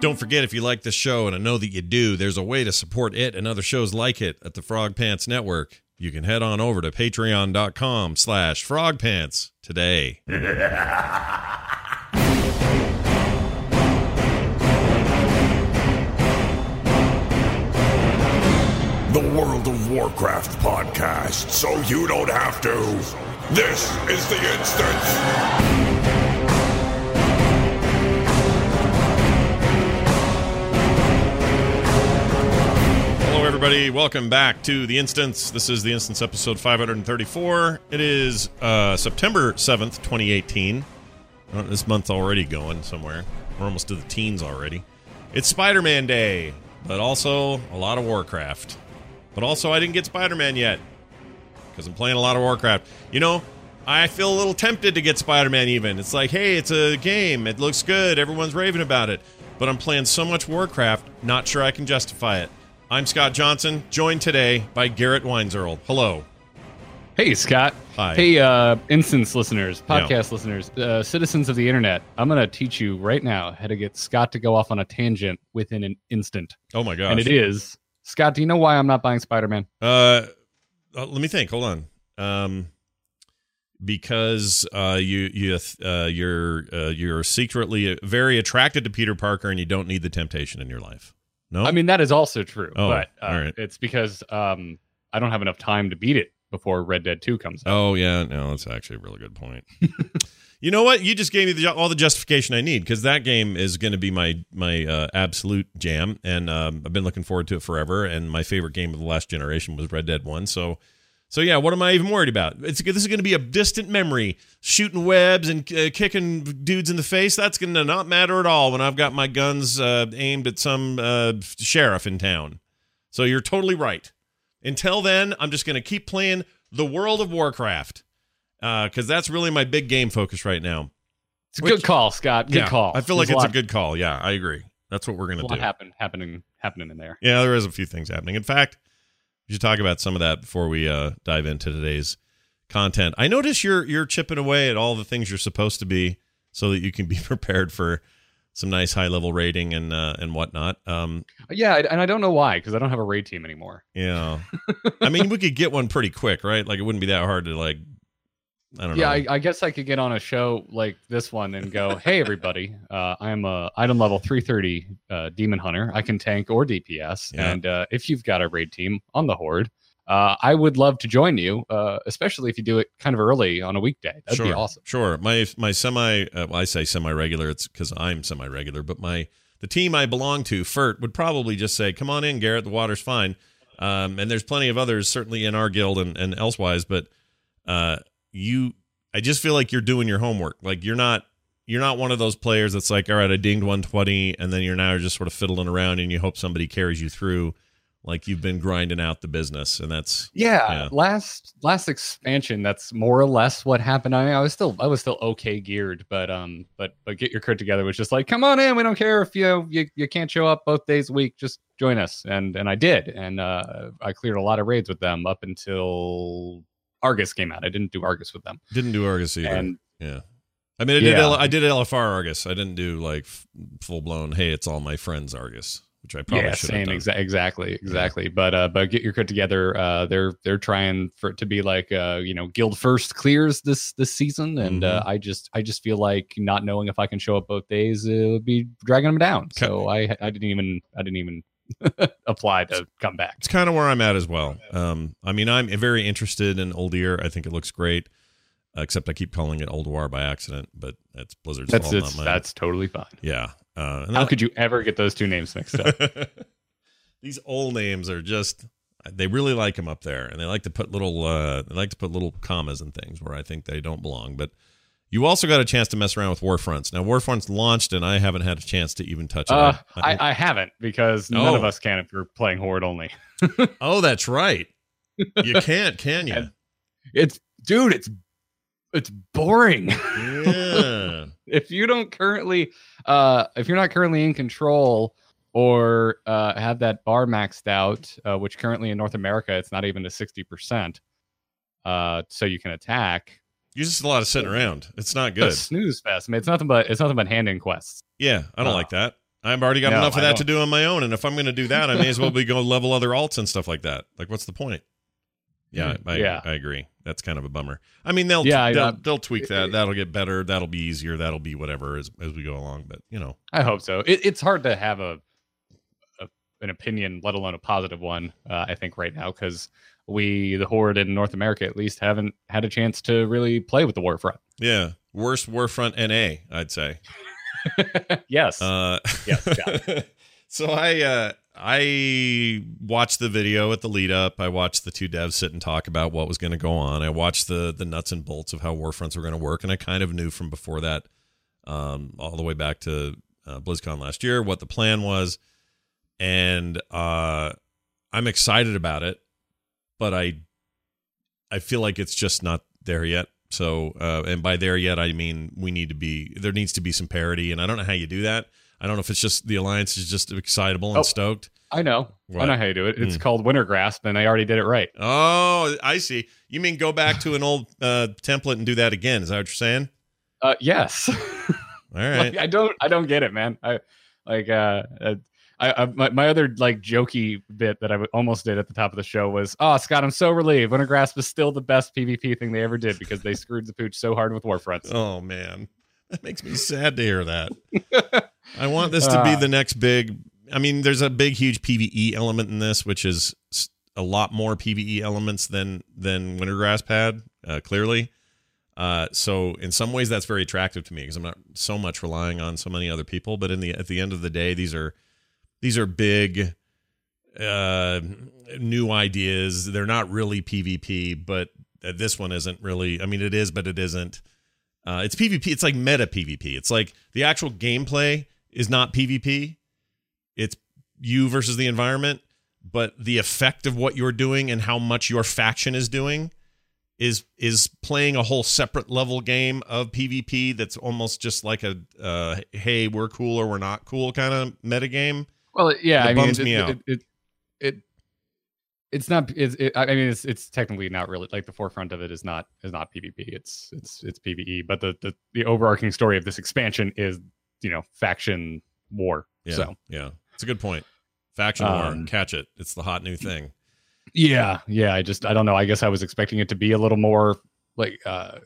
Don't forget, if you like this show, and I know that you do, there's a way to support it and other shows like it at the Frog Pants Network. You can head on over to patreon.com slash frogpants today. The World of Warcraft podcast, so you don't have to. This is the instance. Hello, everybody. Welcome back to The Instance. This is The Instance episode 534. It is uh, September 7th, 2018. Uh, this month's already going somewhere. We're almost to the teens already. It's Spider Man Day, but also a lot of Warcraft. But also, I didn't get Spider Man yet because I'm playing a lot of Warcraft. You know, I feel a little tempted to get Spider Man even. It's like, hey, it's a game. It looks good. Everyone's raving about it. But I'm playing so much Warcraft, not sure I can justify it. I'm Scott Johnson, joined today by Garrett Weinzierl. Hello. Hey, Scott. Hi. Hey, uh, Instance listeners, Yeah. podcast listeners, uh, citizens of the internet. I'm going to teach you right now how to get Scott to go off on a tangent within an instant. Oh my gosh. And it is Scott. Do you know why I'm not buying Spider Man? Uh, uh, let me think. Hold on. Um, because uh, you you uh, you're uh, you're secretly very attracted to Peter Parker, and you don't need the temptation in your life. No, I mean, that is also true. Oh, but uh, all right. it's because um, I don't have enough time to beat it before Red Dead 2 comes out. Oh yeah, no, that's actually a really good point. you know what? You just gave me the, all the justification I need because that game is going to be my my uh, absolute jam, and um, I've been looking forward to it forever. And my favorite game of the last generation was Red Dead One. So, so yeah, what am I even worried about? It's this is going to be a distant memory. Shooting webs and uh, kicking dudes in the face. That's going to not matter at all when I've got my guns uh, aimed at some uh, sheriff in town. So you're totally right. Until then, I'm just going to keep playing the World of Warcraft because that's really my big game focus right now. It's a Which- good call, Scott. Good yeah, call. I feel There's like it's a lot- good call. Yeah, I agree. That's what we're going to do. happen, happening, happening in there. Yeah, there is a few things happening. In fact, we should talk about some of that before we uh, dive into today's content. I notice you're you're chipping away at all the things you're supposed to be, so that you can be prepared for some nice high level rating and uh, and whatnot. Um, Yeah, and I don't know why because I don't have a raid team anymore. yeah, I mean, we could get one pretty quick, right? Like it wouldn't be that hard to like. I don't Yeah, know. I, I guess I could get on a show like this one and go, "Hey, everybody, uh, I'm a item level 330 uh, demon hunter. I can tank or DPS, Yeah. and uh, if you've got a raid team on the horde, uh, I would love to join you, uh, especially if you do it kind of early on a weekday. That'd sure, be awesome." Sure. My my semi uh, well, I say semi regular. It's because I'm semi regular, but my the team I belong to, FERT, would probably just say, "Come on in, Garrett. The water's fine." Um, and there's plenty of others, certainly in our guild and, and elsewise. But uh, you, I just feel like you're doing your homework. Like you're not you're not one of those players that's like, "All right, I dinged 120," and then you're now just sort of fiddling around and you hope somebody carries you through. Like you've been grinding out the business, and that's Yeah, Yeah. last last expansion, that's more or less what happened. I mean, I was still I was still okay geared, but um, but but get your crit together was just like, come on in, we don't care if you you, you can't show up both days a week, just join us, and and I did, and uh, I cleared a lot of raids with them up until Argus came out. I didn't do Argus with them, didn't do Argus either. and Yeah. I mean, I did Yeah. L- I did LFR Argus. I didn't do like full blown. Hey, it's all my friends Argus, which I probably yeah, should have same, done. exa- exactly, exactly. But uh, but get your crit together. Uh, they're they're trying for it to be like uh, you know, guild first clears this this season, and uh, Mm-hmm. I just I just feel like not knowing if I can show up both days it would be dragging them down. So I I didn't even I didn't even apply to come back. It's kind of where I'm at as well. Um, I mean, I'm very interested in Uldir. I think it looks great, except I keep calling it Ulduar by accident, but that's Blizzard's That's fault, it's, not mine. that's totally fine. yeah. Uh, How that- could you ever get those two names mixed up? these old names are just they really like them up there and they like to put little uh they like to put little commas and things where i think they don't belong but You also got a chance to mess around with Warfronts. Now Warfronts launched, and I haven't had a chance to even touch it. Uh, I- I, I haven't because none Oh. of us can if you're playing Horde only. oh, that's right. You can't, can you? It's dude, it's it's boring. yeah. if you don't currently uh if you're not currently in control or uh have that bar maxed out uh which currently in north america it's not even to 60% uh so you can attack You're just a lot of sitting around. It's not It's a good. snooze fest I mean, it's nothing but it's nothing but hand in quests Yeah, I don't Uh, like that. I've already got no, enough of I that to don't. do on my own, and if I'm going to do that, I may as well be go level other alts and stuff like that. Like, what's the point? Yeah, I, Yeah. I agree. That's kind of a bummer. I mean, they'll Yeah, they'll, they'll tweak that. That'll get better. That'll be easier. That'll be whatever as as we go along. But you know, i hope so it, it's hard to have a, a an opinion let alone a positive one uh, i think right now because we the horde in north america at least haven't had a chance to really play with the warfront yeah, worst Warfront NA, I'd say. yes Uh, Yes, yeah. so I uh, I watched the video at the lead up. I watched the two devs sit and talk about what was going to go on. I watched the the nuts and bolts of how Warfronts were going to work, and I kind of knew from before that, um, all the way back to uh, BlizzCon last year, what the plan was, and uh, I'm excited about it, but I I feel like it's just not there yet. So, uh, and by there yet, I mean we need to be there needs to be some parity, and I don't know how you do that. I don't know if it's just the alliance is just excitable and Oh. stoked. i know What? i know how you do it it's Hmm. called Wintergrasp and they already did it right Oh, I see. You mean go back to an old uh, template and do that again? Is that what you're saying? Uh, yes. All right. like, I don't, I don't get it, man. I like, uh, uh I, I my, my other like jokey bit that I almost did at the top of the show was, oh Scott, I'm so relieved. Wintergrasp is still the best PvP thing they ever did because they screwed the pooch so hard with Warfronts. Oh man, that makes me sad to hear that. I want this to be Uh. the next big. I mean, there's a big, huge PVE element in this, which is a lot more PVE elements than than Wintergrasp had. Uh, clearly, uh, so in some ways that's very attractive to me because I'm not so much relying on so many other people. But in the at the end of the day, these are these are big uh new ideas. They're not really pvp but uh, this one isn't really i mean it is but it isn't. Uh it's pvp it's like meta pvp it's like the actual gameplay is not pvp it's you versus the environment but the effect of what you're doing and how much your faction is doing is is playing a whole separate level game of pvp that's almost just like a uh hey we're cool or we're not cool kind of meta game Well, yeah, It I mean, bums it, me it, out. It, it, it it's not. It's, it, I mean, it's it's technically not really like the forefront of it is not is not PvP. It's it's it's PVE. But the the the overarching story of this expansion is you know faction war. Yeah, So yeah, it's a good point. Faction war, Um, catch it. It's the hot new thing. Yeah, yeah. I just I don't know. I guess I was expecting it to be a little more like uh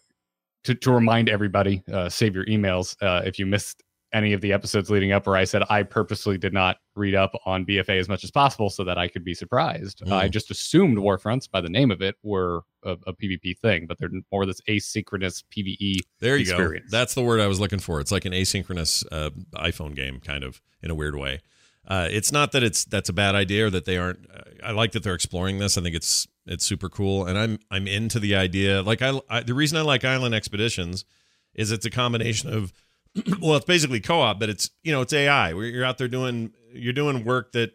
to to remind everybody, uh save your emails uh if you missed any of the episodes leading up where I said I purposely did not read up on BFA as much as possible so that I could be surprised. Mm. I just assumed Warfronts by the name of it were a, a PvP thing, but they're more this asynchronous PvE. There you experience. go. That's the word I was looking for. It's like an asynchronous uh, iPhone game, kind of in a weird way. Uh, it's not that it's that's a bad idea or that they aren't. uh, I like that they're exploring this. I think it's it's super cool, and I'm I'm into the idea. Like I, I the reason I like Island Expeditions is it's a combination of well, it's basically co-op, but it's you know it's AI. Where you're out there doing you're doing work that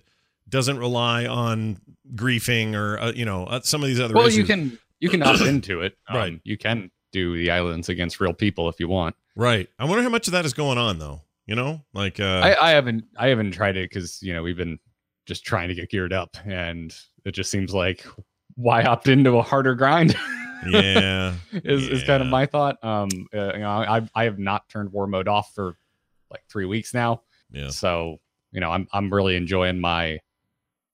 doesn't rely on griefing or uh, you know uh, some of these other. Well, issues. you can you can opt into it. Um, Right. You can do the islands against real people if you want. right. I wonder how much of that is going on though. You know, like uh, I, I haven't I haven't tried it because you know we've been just trying to get geared up, and it just seems like why opt into a harder grind yeah. is, is kind of my thought. Um, uh, you know, I I have not turned war mode off for like three weeks now, Yeah. so you know I'm I'm really enjoying my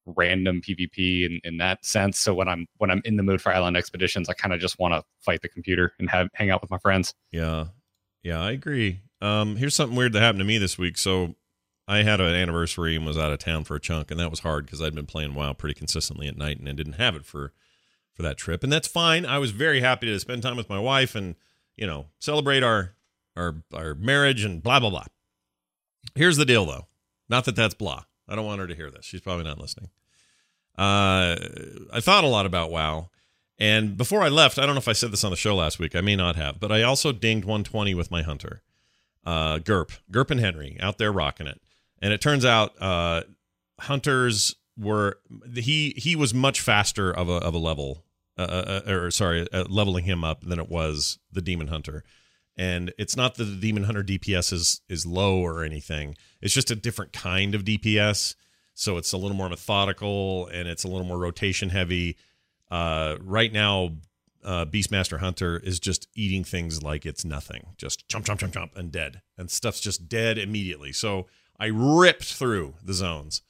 random PvP in, in that sense. So when I'm when I'm in the mood for island expeditions, I kind of just want to fight the computer and have hang out with my friends. Yeah. Yeah, I agree. Um, here's something weird that happened to me this week. So I had an anniversary and was out of town for a chunk, and that was hard because I'd been playing WoW pretty consistently at night and I didn't have it for for that trip. And that's fine. I was very happy to spend time with my wife and, you know, celebrate our our our marriage and blah blah blah. Here's the deal though. Not that that's blah. I don't want her to hear this. She's probably not listening. Uh I thought a lot about WoW And before I left, I don't know if I said this on the show last week. I may not have, but I also dinged 120 with my hunter, uh, Gerp, Gerp and Henry out there rocking it. And it turns out uh, hunters were he he was much faster of a of a level, uh, uh, uh or sorry, uh, leveling him up than it was the demon hunter. And it's not that the demon hunter DPS is is low or anything. It's just a different kind of DPS. So it's a little more methodical and it's a little more rotation heavy uh, right now, uh, Beastmaster Hunter is just eating things like it's nothing, just jump, jump, jump, jump, and dead, and stuff's just dead immediately. So I ripped through the zones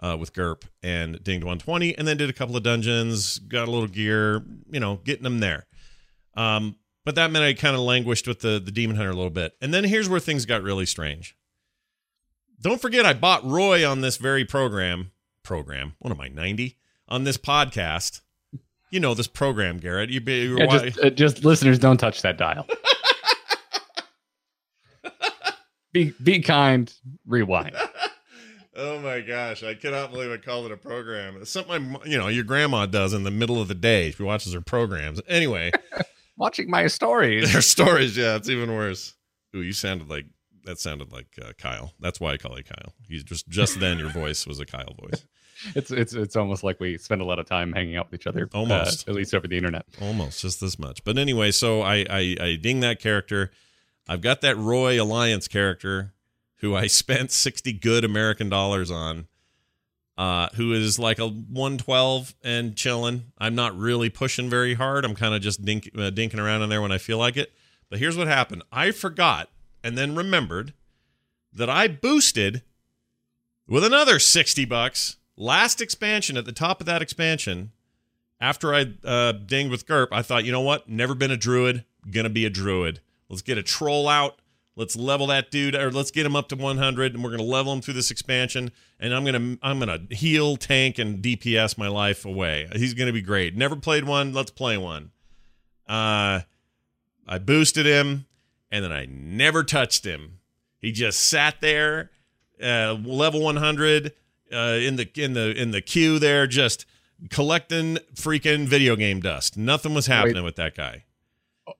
uh, with Gerp and dinged 120, and then did a couple of dungeons, got a little gear, you know, getting them there. Um, but that meant I kind of languished with the the Demon Hunter a little bit, and then here's where things got really strange. Don't forget, I bought Roy on this very program. Program. What am I? 90 on this podcast you know this program, Garrett. You be yeah, just, uh, just listeners don't touch that dial. be be kind. Rewind. Oh my gosh, I cannot believe I called it a program. It's something my, you know your grandma does in the middle of the day. She watches her programs. Anyway, watching my stories. Their stories, yeah, it's even worse. Ooh, you sounded like that sounded like uh, Kyle. That's why I call you Kyle. You just just then your voice was a Kyle voice it's it's it's almost like we spend a lot of time hanging out with each other. Uh, almost, uh, at least over the internet. Almost just this much. But anyway, so I, I I ding that character. I've got that Roy Alliance character who I spent sixty good American dollars on. Uh, who is like a 112 and chilling. I'm not really pushing very hard. I'm kind of just dink, uh, dinking around in there when I feel like it. But here's what happened I forgot and then remembered that I boosted with another 60 bucks Last expansion, at the top of that expansion, after I uh, dinged with Gerp, I thought, you know what? Never been a druid, gonna be a druid. Let's get a troll out. Let's level that dude, or let's get him up to 100, and we're gonna level him through this expansion. And I'm gonna I'm gonna heal, tank, and DPS my life away. He's gonna be great. Never played one. Let's play one. Uh, I boosted him, and then I never touched him. He just sat there, uh, level 100 uh, in the in the in the queue there, just collecting freaking video game dust. Nothing was happening Wait. with that guy.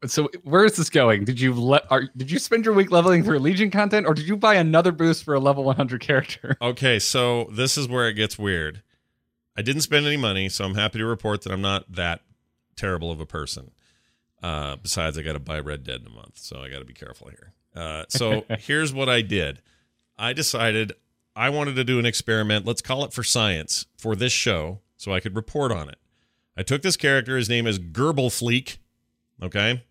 So where is this going? Did you let are did you spend your week leveling through Legion content, or did you buy another boost for a level 100 character? Okay, so this is where it gets weird. I didn't spend any money, so I'm happy to report that I'm not that terrible of a person. Uh, besides, I got to buy Red Dead in a month, so I got to be careful here. Uh, so here's what I did. I decided I wanted to do an experiment, let's call it for science, for this show, so I could report on it. I took this character, his name is Gerblefleek. Okay?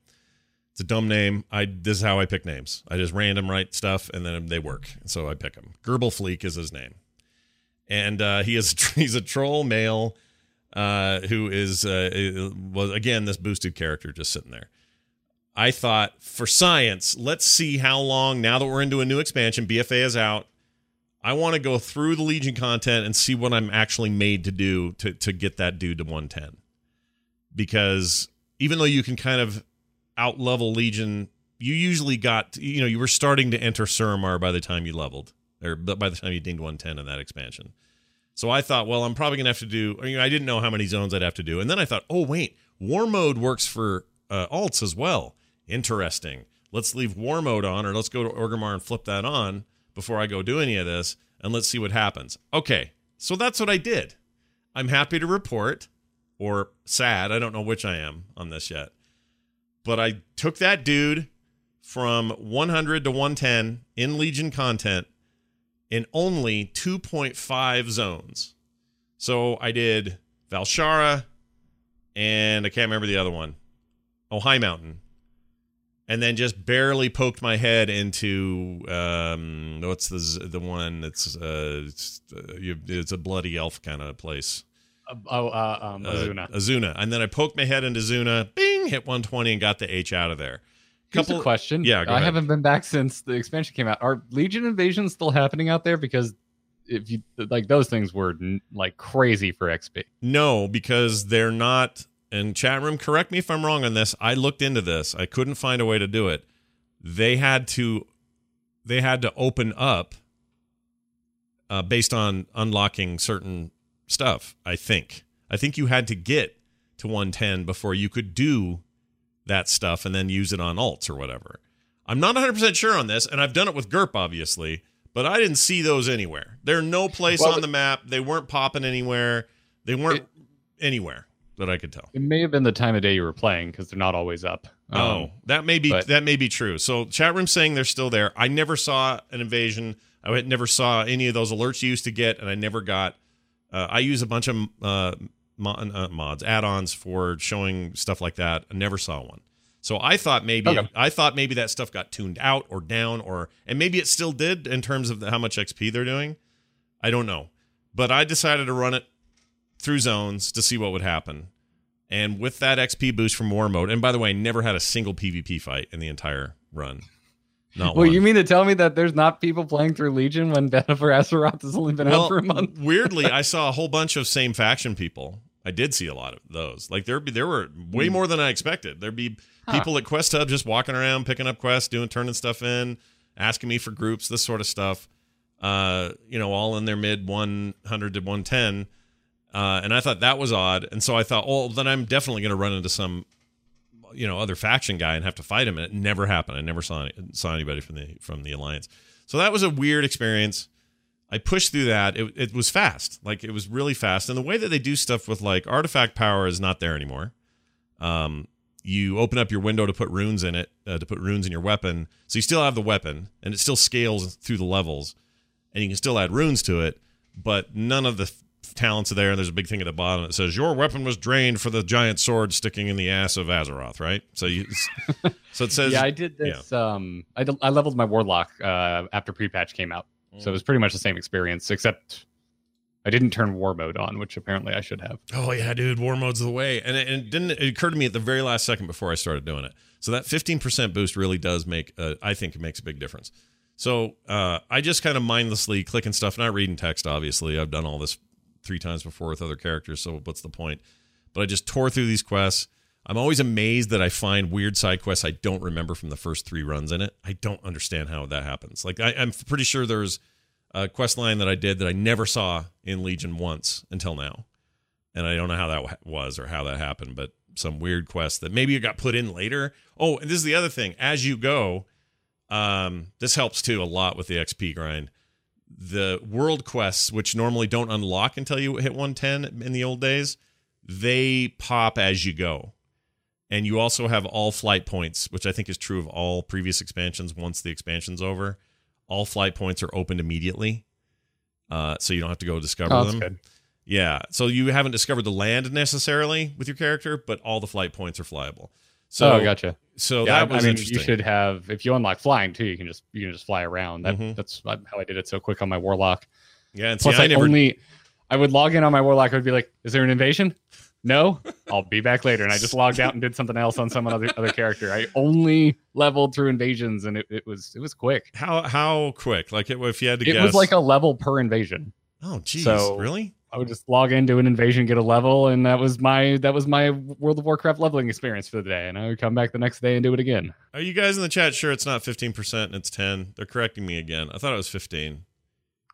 It's a dumb name. I this is how I pick names. I just random write stuff and then they work. So I pick him. Gerblefleek is his name. And uh, he is he's a troll male uh, who is uh, was again this boosted character just sitting there. I thought for science, let's see how long now that we're into a new expansion, BFA is out. I want to go through the Legion content and see what I'm actually made to do to to get that dude to 110. Because even though you can kind of out level Legion, you usually got you know you were starting to enter Suramar by the time you leveled, or by the time you dinged 110 in that expansion. So I thought, well, I'm probably gonna have to do. I didn't know how many zones I'd have to do, and then I thought, oh wait, War mode works for uh, alts as well. Interesting. Let's leave War mode on, or let's go to Orgrimmar and flip that on before I go do any of this and let's see what happens. Okay, so that's what I did. I'm happy to report, or sad, I don't know which I am on this yet. But I took that dude from 100 to 110 in Legion content in only 2.5 zones. So I did Val'sharah and I can't remember the other one. Oh, Highmountain. and then just barely poked my head into um, what's the the one that's uh, it's, uh, you, it's a bloody elf kind of place. Uh, oh, uh, um, Azsuna. Uh, Azsuna, and then I poked my head into Azsuna, bing, hit 120, and got the H out of there. Couple Here's a question. Yeah, I ahead. haven't been back since the expansion came out. Are Legion invasions still happening out there? Because if you like those things were like crazy for XP. No, because they're not and chat room, correct me if I'm wrong on this. I looked into this. I couldn't find a way to do it. They had to they had to open up uh, based on unlocking certain stuff, I think. I think you had to get to 110 before you could do that stuff and then use it on alts or whatever. I'm not 100% sure on this, and I've done it with Gerp, obviously, but I didn't see those anywhere. They're no place Well, on the map. They weren't popping anywhere. They weren't anywhere that I could tell. It may have been the time of day you were playing because they're not always up. Um, oh, that may be but- that may be true. So chat room saying they're still there. I never saw an invasion. I never saw any of those alerts you used to get, and I never got. Uh, I use a bunch of uh, mod, uh, mods, add-ons for showing stuff like that. I never saw one. So I thought maybe Okay. I thought maybe that stuff got tuned out or down, or and maybe it still did in terms of the, how much XP they're doing. I don't know, but I decided to run it through zones to see what would happen. And with that XP boost from war mode, and by the way, I never had a single PvP fight in the entire run. Not Well, one. you mean to tell me that there's not people playing through Legion when Battle for Azeroth has only been out for a month? weirdly, I saw a whole bunch of same faction people. I did see a lot of those. Like there, be there were Hmm. way more than I expected. There'd be people at Quest Hub just walking around, picking up quests, doing turning stuff in, asking me for groups, this sort of stuff. Uh, you know, all in their mid 100 to 110. Uh, and I thought that was odd. And so I thought, oh, then I'm definitely going to run into some, you know, other faction guy and have to fight him. And it never happened. I never saw saw anybody from the from the alliance. So that was a weird experience. I pushed through that. It, it was fast. Like it was really fast. And the way that they do stuff with like artifact power is not there anymore. Um, you open up your window to put runes in it, uh, to put runes in your weapon. So you still have the weapon and it still scales through the levels and you can still add runes to it, but none of the talents are there. And there's a big thing at the bottom that says your weapon was drained for the giant sword sticking in the ass of Azeroth, right? So you, so it says, yeah, I did this. Um, I, I leveled my Warlock uh, after pre-patch came out, so it was pretty much the same experience, except I didn't turn War mode on, which apparently I should have. Oh yeah, dude, war mode's the way. And it, and it didn't it occurred to me at the very last second before I started doing it. So that 15% boost really does make uh, I think it makes a big difference. So uh, I just kind of mindlessly clicking stuff, not reading text. Obviously, I've done all this three times before with other characters. So what's the point? But I just tore through these quests. I'm always amazed that I find weird side quests I don't remember from the first three runs in it. I don't understand how that happens. Like I, I'm pretty sure there's a quest line that I did that I never saw in Legion once until now and I don't know how that was or how that happened, but some weird quest that maybe it got put in later. Oh, and this is the other thing. As you go, um, this helps too a lot with the XP grind. The world quests, which normally don't unlock until you hit 110 in the old days, they pop as you go. And you also have all flight points, which I think is true of all previous expansions once the expansion's over. All flight points are opened immediately. Uh, so you don't have to go discover Oh, them. good. Yeah. So you haven't discovered the land necessarily with your character, but all the flight points are flyable. So oh, gotcha. So yeah, that was I mean, interesting. you should have if you unlock flying too. You can just you can just fly around. That, Mhm. That's how I did it so quick on my Warlock. yeah. And see, Plus, I, I, never. only I would log in on my Warlock. I would be like, "Is there an invasion?" No, I'll be back later. And I just logged out and did something else on some other other character. I only leveled through invasions, and it, it was it was quick. how how quick? Like it, if you had to It guess, was like a level per invasion. Oh geez, so- really? I would just log into an invasion, get a level, and that was my that was my World of Warcraft leveling experience for the day. And I would come back the next day and do it again. Are you guys in the chat sure it's not fifteen percent and it's ten? They're correcting me again. I thought it was fifteen.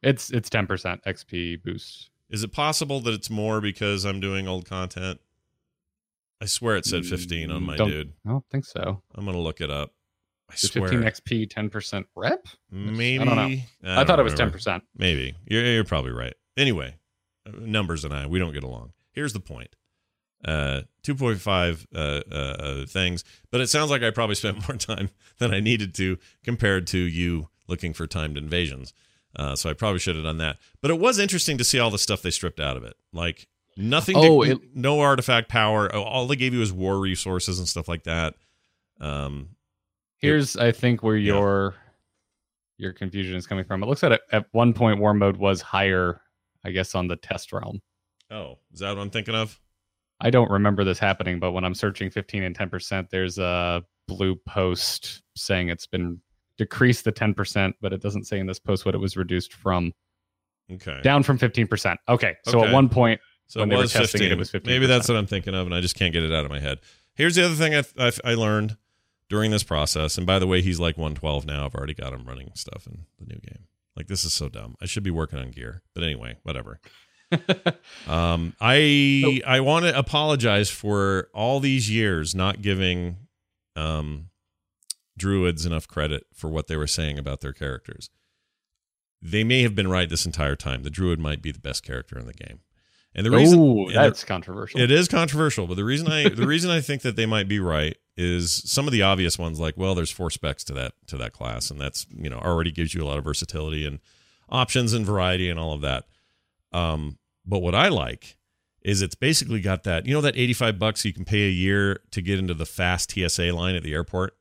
It's it's ten percent XP boost. Is it possible that it's more because I'm doing old content? I swear it said fifteen on Mm, my don't- dude. I don't think so. I'm gonna look it up. I Is swear, 15 XP, 10% rep? maybe. I don't know. I, thought don't it was remember. 10%. Maybe you're, you're probably right. Anyway, uh, numbers and I we don't get along. Here's the point: uh, 2.5 uh, uh, uh, things, but it sounds like I probably spent more time than I needed to compared to you looking for timed invasions. Uh, so I probably should have done that. But it was interesting to see all the stuff they stripped out of it, like nothing. Oh, to, it- no artifact power. All they gave you was war resources and stuff like that. Um, Here's, I think, where Yeah. your your confusion is coming from. It looks like at, at one point war mode was higher, I guess, on the test realm. oh, is that what I'm thinking of? I don't remember this happening, but when I'm searching 15 and 10%, there's a blue post saying it's been decreased to 10%, but it doesn't say in this post what it was reduced from. Okay. Down from 15%. Okay. So Okay. at one point, So when it they were was testing 15. it, it was 15%. Maybe that's what I'm thinking of, and I just can't get it out of my head. Here's the other thing I, I, I learned during this process. And by the way, he's like 112 now. I've already got him running stuff in the new game. Like, this is so dumb. I should be working on gear. But anyway, whatever. Um, I I want to apologize for all these years not giving um, druids enough credit for what they were saying about their characters. They may have been right this entire time. The druid might be the best character in the game, and the reason Ooh, that's controversial. it is controversial, but the reason I the reason I think that they might be right is some of the obvious ones, like well, there's four specs to that to that class, and that's you know already gives you a lot of versatility and options and variety and all of that. Um, but what I like is it's basically got that you know that 85 bucks you can pay a year to get into the fast TSA line at the airport.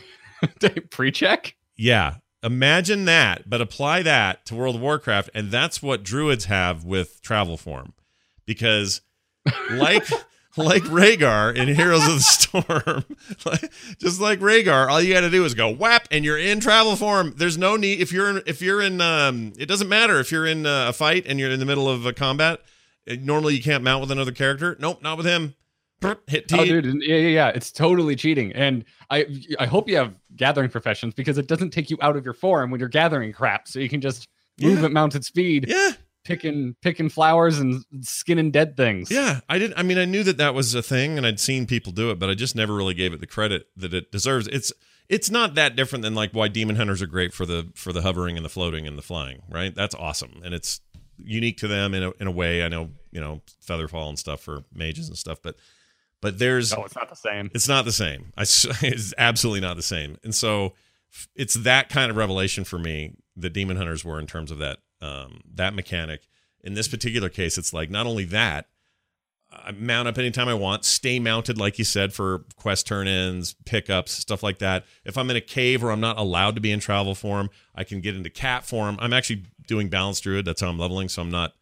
Pre-check. Yeah. Imagine that, but apply that to World of Warcraft, and that's what druids have with travel form. Because like like Rehgar in Heroes of the Storm, like, just like Rehgar, all you gotta do is go whap and you're in travel form. There's no need if you're in if you're in um it doesn't matter if you're in uh, a fight and you're in the middle of a combat. uh, Normally you can't mount with another character. Nope, not with him. Hit oh, T. Oh, dude, yeah, yeah, yeah. It's totally cheating, and I, I hope you have gathering professions because it doesn't take you out of your form when you're gathering crap, so you can just move Yeah. at mounted speed, Yeah. picking, picking flowers and skinning dead things. Yeah, I did. I mean, I knew that that was a thing, and I'd seen people do it, but I just never really gave it the credit that it deserves. It's it's not that different than like why demon hunters are great for the for the hovering and the floating and the flying, right? That's awesome, and it's unique to them in a in a way. I know you know featherfall and stuff for mages and stuff, but but there's No, it's not the same. it's not the same. I, it's absolutely not the same. And so it's that kind of revelation for me that Demon Hunters were in terms of that um, that mechanic. In this particular case, it's like not only that, I mount up anytime I want, stay mounted, like you said, for quest turn ins, pickups, stuff like that. If I'm in a cave or I'm not allowed to be in travel form, I can get into cat form. I'm actually doing balanced druid. That's how I'm leveling, so I'm not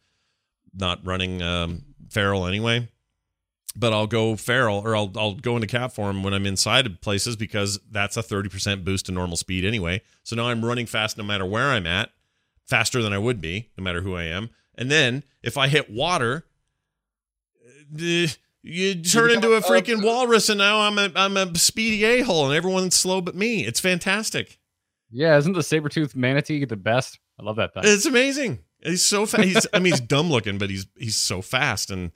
not running um, feral anyway but I'll go feral or I'll I'll go into cat form when I'm inside of places because that's a 30% boost to normal speed anyway. So now I'm running fast no matter where I'm at, faster than I would be no matter who I am. And then if I hit water, uh, you turn into a a- freaking walrus and now I'm a I'm a speedy a-hole and everyone's slow but me. It's fantastic. Yeah, isn't the saber tooth manatee the best? I love that thing. It's amazing. He's so fast. I mean, he's dumb looking, but he's he's so fast, and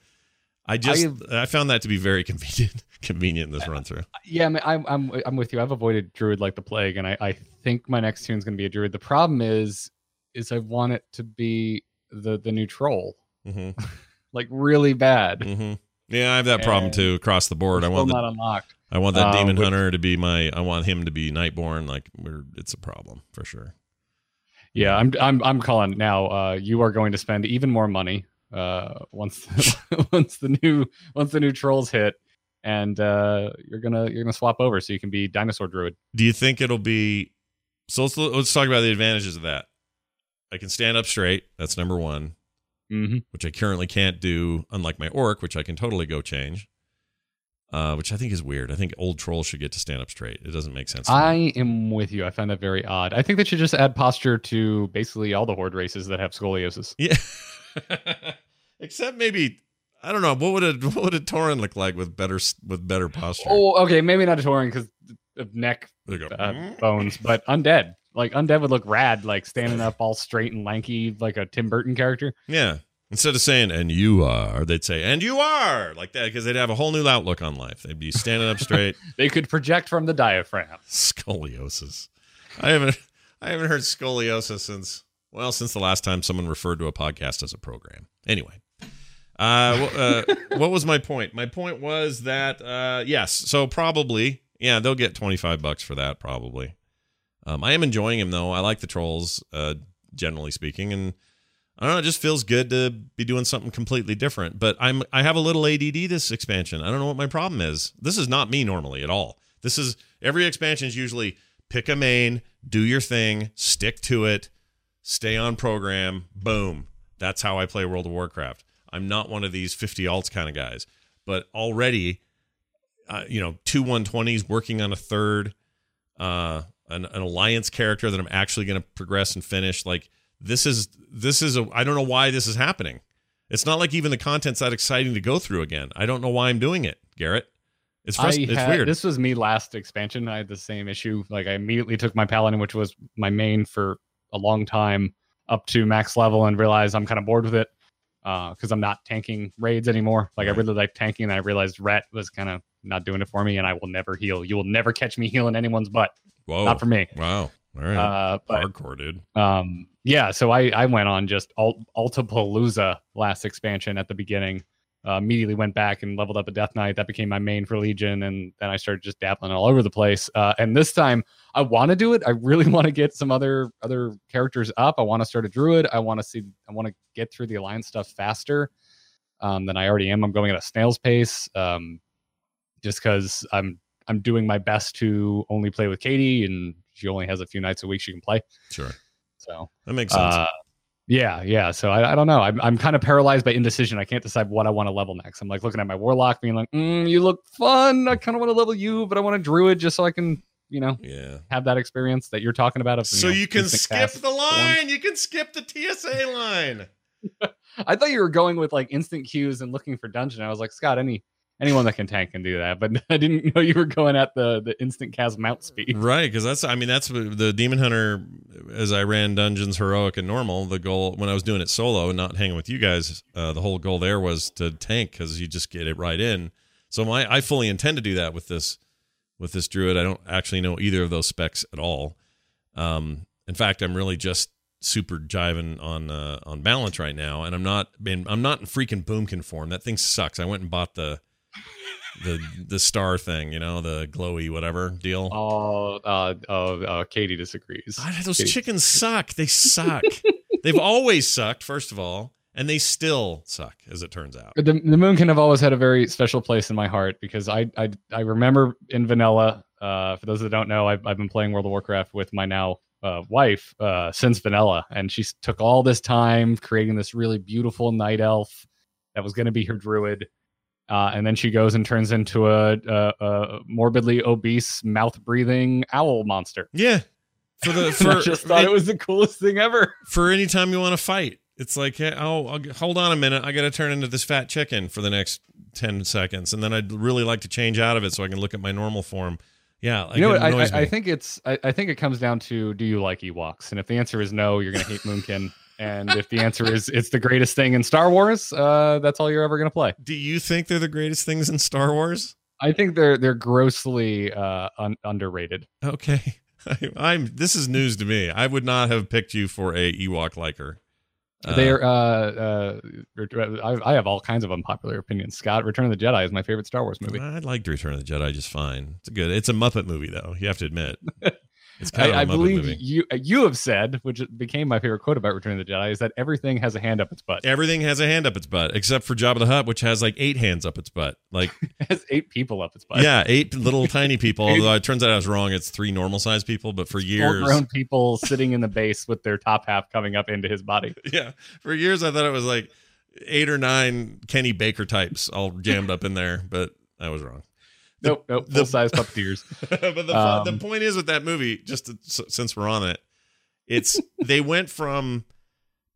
I just I, found that to be very convenient convenient in this run through. Yeah, I I'm I'm I'm with you. I've avoided druid like the plague, and I I think my next tune's gonna be a druid. The problem is, is I want it to be the the new troll, hmm like really bad. hmm Yeah, I have that problem too across the board. I want the, not unlocked. I want that uh, demon with- hunter to be my. I want him to be Nightborne. Like we're it's a problem for sure. Yeah, I'm I'm I'm calling now. Uh, you are going to spend even more money uh, once once the new once the new trolls hit, and uh, you're gonna you're gonna swap over so you can be dinosaur druid. Do you think it'll be? So let's let's talk about the advantages of that. I can stand up straight. That's number one. Mm-hmm. which I currently can't do, unlike my orc, which I can totally go change. Uh, which I think is weird. I think old trolls should get to stand up straight. It doesn't make sense. to me. I am with you. I find that very odd. I think they should just add posture to basically all the horde races that have scoliosis. yeah, except maybe I don't know what would a what would a Tauren look like with better with better posture. Oh, okay, maybe not a Tauren because of neck uh, bones, but undead. Like undead would look rad, like standing up all straight and lanky, like a Tim Burton character. yeah. Instead of saying "and you are," they'd say "and you are" like that because they'd have a whole new outlook on life. They'd be standing up straight. They could project from the diaphragm. scoliosis. I haven't I haven't heard scoliosis since well since the last time someone referred to a podcast as a program. Anyway, uh, uh, what was my point? My point was that uh, yes, so probably yeah they'll get twenty five bucks for that probably. Um, I am enjoying him though. I like the trolls uh, generally speaking, and I don't know. It just feels good to be doing something completely different. But I'm I have a little ADD this expansion. I don't know what my problem is. This is not me normally at all. This is every expansion is usually pick a main, do your thing, stick to it, stay on program, boom. That's how I play World of Warcraft. I'm not one of these 50 alts kind of guys, but already, uh, you know, two 120s working on a third, uh, an, an alliance character that I'm actually going to progress and finish. Like this is this is a I don't know why this is happening. It's not like even the content's that exciting to go through again. I don't know why I'm doing it, Garrett. It's frust- I it's weird. This was me last expansion. I had the same issue. Like I immediately took my paladin, which was my main for a long time, up to max level, and realize I'm kind of bored with it. because I'm not tanking raids anymore. Like I really like tanking, and I realized ret was kind of not doing it for me, and I will never heal. You will never catch me healing anyone's butt. Whoa. Not for me. Wow. All right. Uh, but Hardcore, dude. um, yeah, so I I went on just Alt Altapalooza last expansion at the beginning. Uh, immediately went back and leveled up a Death Knight. That became my main for Legion, and then I started just dabbling all over the place. Uh, and this time, I want to do it. I really want to get some other other characters up. I want to start a Druid. I want to see. I want to get through the Alliance stuff faster um, than I already am. I'm going at a snail's pace, um, just because I'm I'm doing my best to only play with Katie, and she only has a few nights a week she can play. Sure. So That makes sense. uh, yeah, yeah. So I, I don't know. I'm, I'm kind of paralyzed by indecision. I can't decide what I want to level next. I'm like looking at my warlock, being like, mm, "You look fun. I kind of want to level you, but I want a druid just so I can, you know, yeah. have that experience that you're talking about." Of, So know, you can skip the line. You can skip the TSA line. I thought you were going with like instant queues and looking for dungeon. I was like, Scott, any anyone that can tank can do that, but I didn't know you were going at the the instant cast mount speed. Right, because that's I mean that's the demon hunter as I ran dungeons heroic and normal. The goal when I was doing it solo and not hanging with you guys, uh, the whole goal there was to tank because you just get it right in. So my I fully intend to do that with this with this druid. I don't actually know either of those specs at all. Um, in fact, I'm really just super jiving on uh, on balance right now, and I'm not been I'm not in freaking boomkin form. That thing sucks. I went and bought the the the star thing, you know, the glowy whatever deal. Oh, uh, oh, uh, Katie disagrees. God, those Katie- chickens suck. They suck. They've always sucked, first of all, and they still suck, as it turns out. the the moonkin have always had a very special place in my heart because I I I remember in vanilla. Uh, for those that don't know, I've I've been playing World of Warcraft with my now uh, wife uh, since vanilla, and she took all this time creating this really beautiful night elf that was going to be her druid. Uh, and then she goes and turns into a, a, a morbidly obese, mouth breathing owl monster. Yeah. For the for I just thought it was the coolest thing ever. for any time you want to fight. It's like, hey, oh, I'll, hold on a minute. I got to turn into this fat chicken for the next 10 seconds. And then I'd really like to change out of it so I can look at my normal form. Yeah. Like you know it what? I, I, I think it's. I, I think it comes down to do you like Ewoks? And if the answer is no, you're gonna hate Moonkin. And if the answer is it's the greatest thing in Star Wars, uh, that's all you're ever gonna play. Do you think they're the greatest things in Star Wars? I think they're they're grossly uh, un- underrated. Okay. I, I'm. This is news to me. I would not have picked you for a Ewok liker. Uh, they're. Uh, uh, I, I have all kinds of unpopular opinions. Scott, Return of the Jedi is my favorite Star Wars movie. I liked Return of the Jedi just fine. It's a good. It's a Muppet movie though. You have to admit. It's kind of a I, I Muppet believe movie. you uh, you have said, which became my favorite quote about Return of the Jedi, is that everything has a hand up its butt. Everything has a hand up its butt except for Jabba the Hutt, which has like eight hands up its butt. Like It has eight people up its butt. yeah, eight little tiny people. Although it turns out I was wrong. It's three normal sized people. But for years, grown people sitting in the base with their top half coming up into his body. yeah, for years I thought it was like eight or nine Kenny Baker types all jammed up in there. But I was wrong. Nope, nope. Full size puppeteers. but the Um, the point is with that movie, just to, since we're on it, it's they went from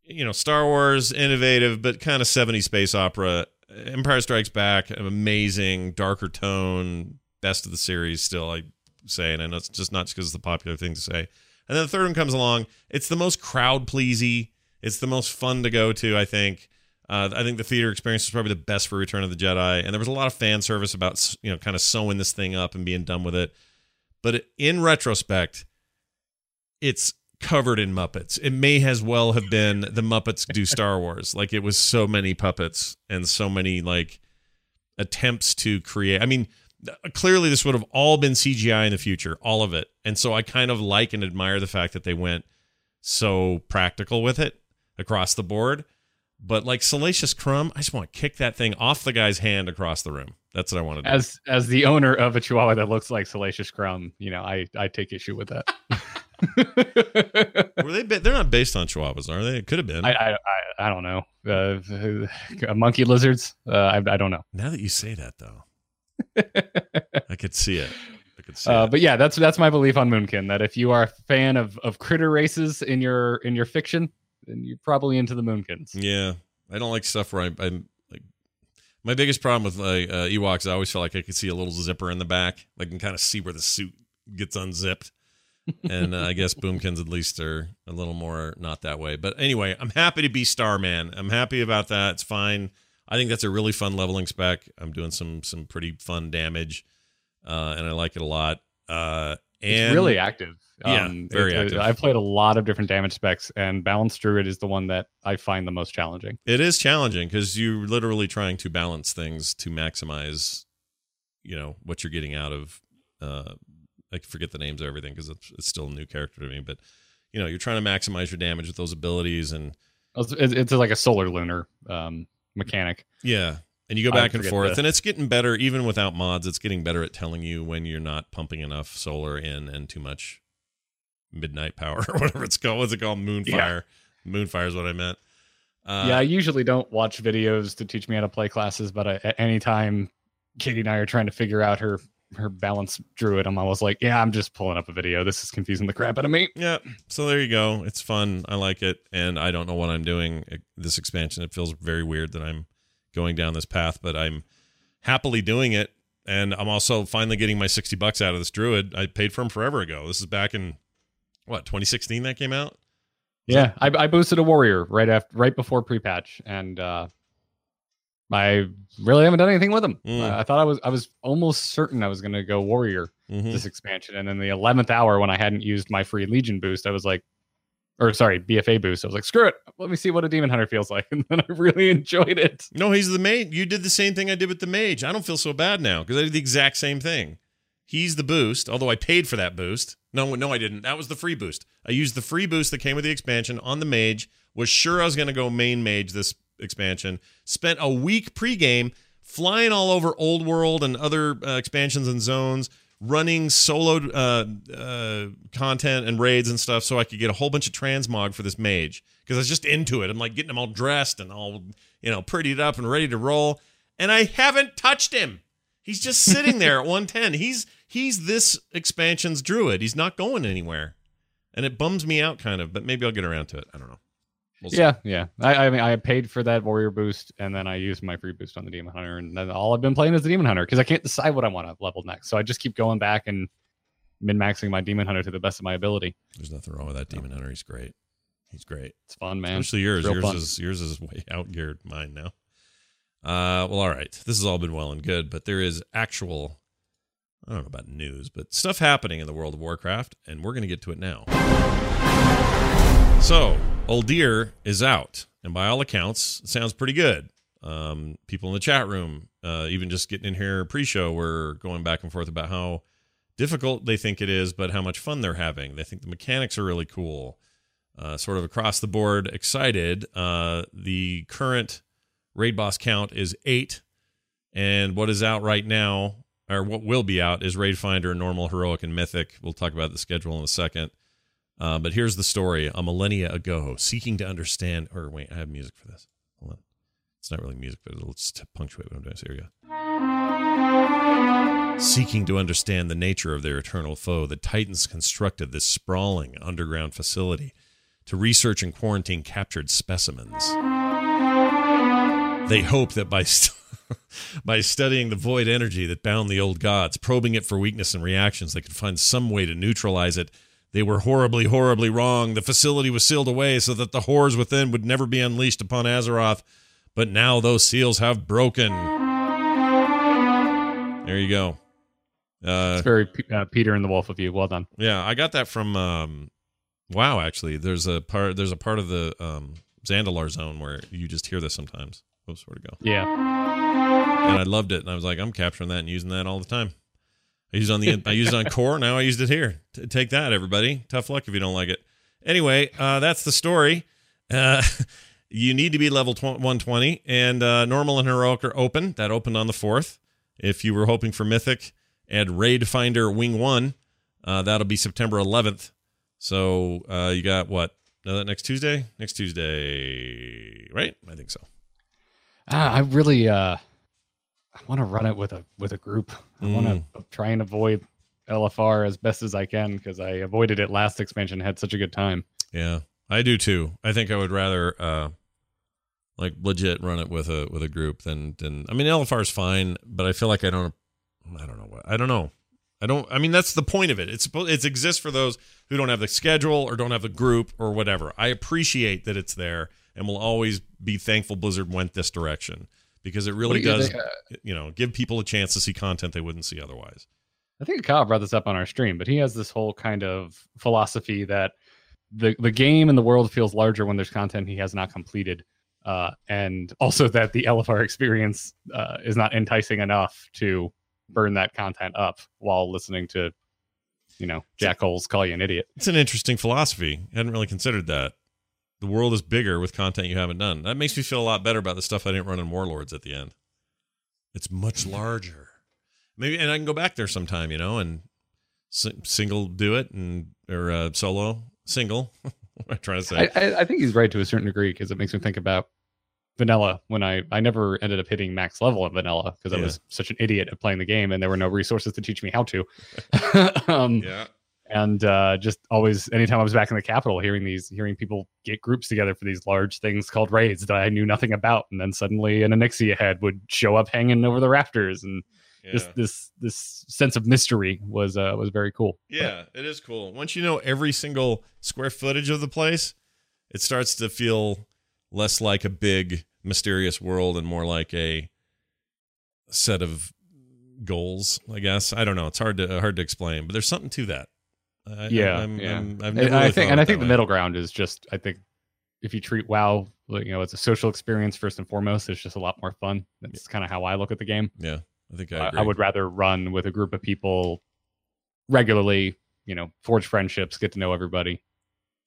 you know Star Wars innovative but kind of 70s space opera. Empire Strikes Back, an amazing darker tone, best of the series. Still, I say, and I know it's just not just because it's the popular thing to say. And then the third one comes along. It's the most crowd pleasy. It's the most fun to go to. I think. Uh, I think the theater experience was probably the best for Return of the Jedi, and there was a lot of fan service about you know kind of sewing this thing up and being done with it. But in retrospect, it's covered in Muppets. It may as well have been the Muppets do Star Wars. Like it was so many puppets and so many like attempts to create. I mean, clearly this would have all been CGI in the future, all of it. And so I kind of like and admire the fact that they went so practical with it across the board. But like Salacious Crumb, I just want to kick that thing off the guy's hand across the room. That's what I want to do. As as the owner of a Chihuahua that looks like Salacious Crumb, you know, I I take issue with that. Were they? They're not based on Chihuahuas, are they? It could have been. I, I I I don't know. Uh, monkey lizards. Uh, I I don't know. now that you say that, though, I could see it. I could see Uh, it. but yeah, that's that's my belief on Moonkin. That if you are a fan of of critter races in your in your fiction, then you're probably into the Moonkins. Yeah, I don't like stuff where I, I'm like. My biggest problem with like uh, Ewoks, I always felt like I could see a little zipper in the back. I can kind of see where the suit gets unzipped. and uh, I guess Boomkins at least are a little more not that way. But anyway, I'm happy to be Starman. I'm happy about that. It's fine. I think that's a really fun leveling spec. I'm doing some some pretty fun damage, uh, and I like it a lot. Uh, and it's really active. Yeah, very it- it- active. I've played a lot of different damage specs, and Balance Druid is the one that I find the most challenging. It is challenging because you're literally trying to balance things to maximize, you know, what you're getting out of. Uh, I forget the names of everything because it's, it's still a new character to me, but you know, you're trying to maximize your damage with those abilities, and It's, it's it's like a solar lunar um, mechanic. yeah, and you go back and forth, the- and it's getting better even without mods. It's getting better at telling you when you're not pumping enough solar in and too much midnight power or whatever it's called. What's it called? Moonfire. Moonfire is what I meant. Uh, yeah, I usually don't watch videos to teach me how to play classes, but I, at any time Katie and I are trying to figure out her her balance druid, I'm always like, yeah, I'm just pulling up a video. This is confusing the crap out of me. Yeah. So there you go. It's fun. I like it. And I don't know what I'm doing this expansion. It feels very weird that I'm going down this path, but I'm happily doing it. And I'm also finally getting my 60 bucks out of this druid. I paid for him forever ago. This is back in what, 2016 that came out? Yeah, I, I boosted a warrior right after, right before pre-patch, and uh, I really haven't done anything with him. Mm. I, I thought I was, I was almost certain I was going to go warrior Mhm. this expansion, and then the eleventh hour when I hadn't used my free legion boost, I was like, or sorry, BFA boost. I was like, screw it, let me see what a demon hunter feels like, and then I really enjoyed it. No, he's the mage. You did the same thing I did with the mage. I don't feel so bad now because I did the exact same thing. He's the boost, although I paid for that boost. No, no, I didn't. That was the free boost. I used the free boost that came with the expansion on the mage. Was sure I was going to go main mage this expansion. Spent a week pregame flying all over Old World and other uh, expansions and zones, running solo uh, uh, content and raids and stuff, so I could get a whole bunch of transmog for this mage because I was just into it. I'm like getting him all dressed and all you know prettied up and ready to roll, and I haven't touched him. He's just sitting there at 110. He's he's this expansion's druid. He's not going anywhere, and it bums me out kind of. But maybe I'll get around to it. I don't know. We'll. Yeah, yeah. I, I mean, I paid for that warrior boost, and then I used my free boost on the demon hunter, and then all I've been playing is the demon hunter because I can't decide what I want to level next. So I just keep going back and min maxing my demon hunter to the best of my ability. There's nothing wrong with that demon hunter. He's great. He's great. It's fun, man. Especially yours. Yours fun. is yours is way out geared. Mine now. Uh, well, all right. This has all been well and good, but there is actual. I don't know about news, but stuff happening in the world of Warcraft, and we're going to get to it now. So, Uldir is out, and by all accounts, it sounds pretty good. Um, people in the chat room, uh, even just getting in here pre-show, were going back and forth about how difficult they think it is, but how much fun they're having. They think the mechanics are really cool. Uh, sort of across the board, excited. Uh, the current raid boss count is eight, and what is out right now, or what will be out, is Raid Finder, Normal, Heroic, and Mythic. We'll talk about the schedule in a second. Uh, but here's the story: a millennia ago, seeking to understand. Or wait, I have music for this. Hold on. It's not really music, but it'll just punctuate what I'm doing. So here we go. Seeking to understand the nature of their eternal foe, the Titans constructed this sprawling underground facility to research and quarantine captured specimens. They hope that by by studying the void energy that bound the old gods, probing it for weakness and reactions, they could find some way to neutralize it. They were horribly, horribly wrong. The facility was sealed away so that the horrors within would never be unleashed upon Azeroth. But now those seals have broken. There you go. Uh, It's very uh, Peter and the Wolf of you. Well done. yeah, I got that from um, Wow. Actually, there's a part. There's a part of the um, Zandalar zone where you just hear this sometimes. Oops, where to go? Yeah. And I loved it. And I was like, I'm capturing that and using that all the time. I used on the I used it on core. Now I used it here. T- take that, everybody. Tough luck if you don't like it. Anyway, uh, that's the story. Uh, you need to be level tw- 120, and uh, normal and heroic are open. That opened on the fourth. If you were hoping for mythic add raid finder wing one, uh, that'll be September 11th. So uh, you got what? That next Tuesday? Next Tuesday, right? I think so. Ah, I really uh I want to run it with a with a group. I want Mm. to try and avoid LFR as best as I can because I avoided it last expansion. Had such a good time. Yeah, I do too. I think I would rather uh like legit run it with a with a group than than I mean LFR is fine, but I feel like I don't I don't know what I don't know. I don't. I mean, that's the point of it. It's supposed. It exists for those who don't have the schedule or don't have the group or whatever. I appreciate that it's there, and will always be thankful Blizzard went this direction because it really do you does. think, uh, you know, give people a chance to see content they wouldn't see otherwise. I think Kyle brought this up on our stream, but he has this whole kind of philosophy that the the game and the world feels larger when there's content he has not completed, uh, and also that the LFR experience uh, is not enticing enough to burn that content up while listening to, you know, Jack Holes call you an idiot. It's an interesting philosophy. I hadn't really considered that. The world is bigger with content you haven't done. That makes me feel a lot better about the stuff I didn't run in Warlords at the end. It's much larger. Maybe, and I can go back there sometime, you know, and single do it and or uh, solo single. what am I trying to say? I, I, think he's right to a certain degree because it makes me think about vanilla when I I never ended up hitting max level of vanilla because I Yeah. was such an idiot at playing the game and there were no resources to teach me how to. um, yeah, and uh, just always anytime I was back in the capital, hearing these, hearing people get groups together for these large things called raids that I knew nothing about, and then suddenly an Onyxia head would show up hanging over the rafters, and yeah. this this this sense of mystery was uh, was very cool. Yeah, it is cool. Once you know every single square footage of the place, it starts to feel less like a big mysterious world and more like a set of goals, I guess. I don't know. It's hard to hard to explain, but there's something to that. I, Yeah, I'm, yeah. I'm, I've And never I think, and I think the way. middle ground is just, I think, if you treat WoW, you know, it's a social experience first and foremost, it's just a lot more fun. That's kind of how I look at the game. Yeah, I think I, I, agree. I would rather run with a group of people regularly, you know, forge friendships, get to know everybody.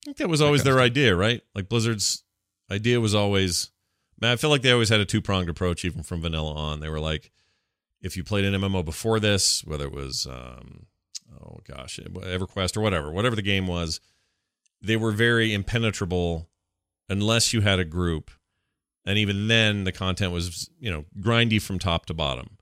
I think that was always their idea, right? Like Blizzard's idea was always. Man, I feel like they always had a two pronged approach, even from vanilla on. They were like, if you played an MMO before this, whether it was, um, oh gosh, EverQuest or whatever, whatever the game was, they were very impenetrable unless you had a group, and even then, the content was you know grindy from top to bottom.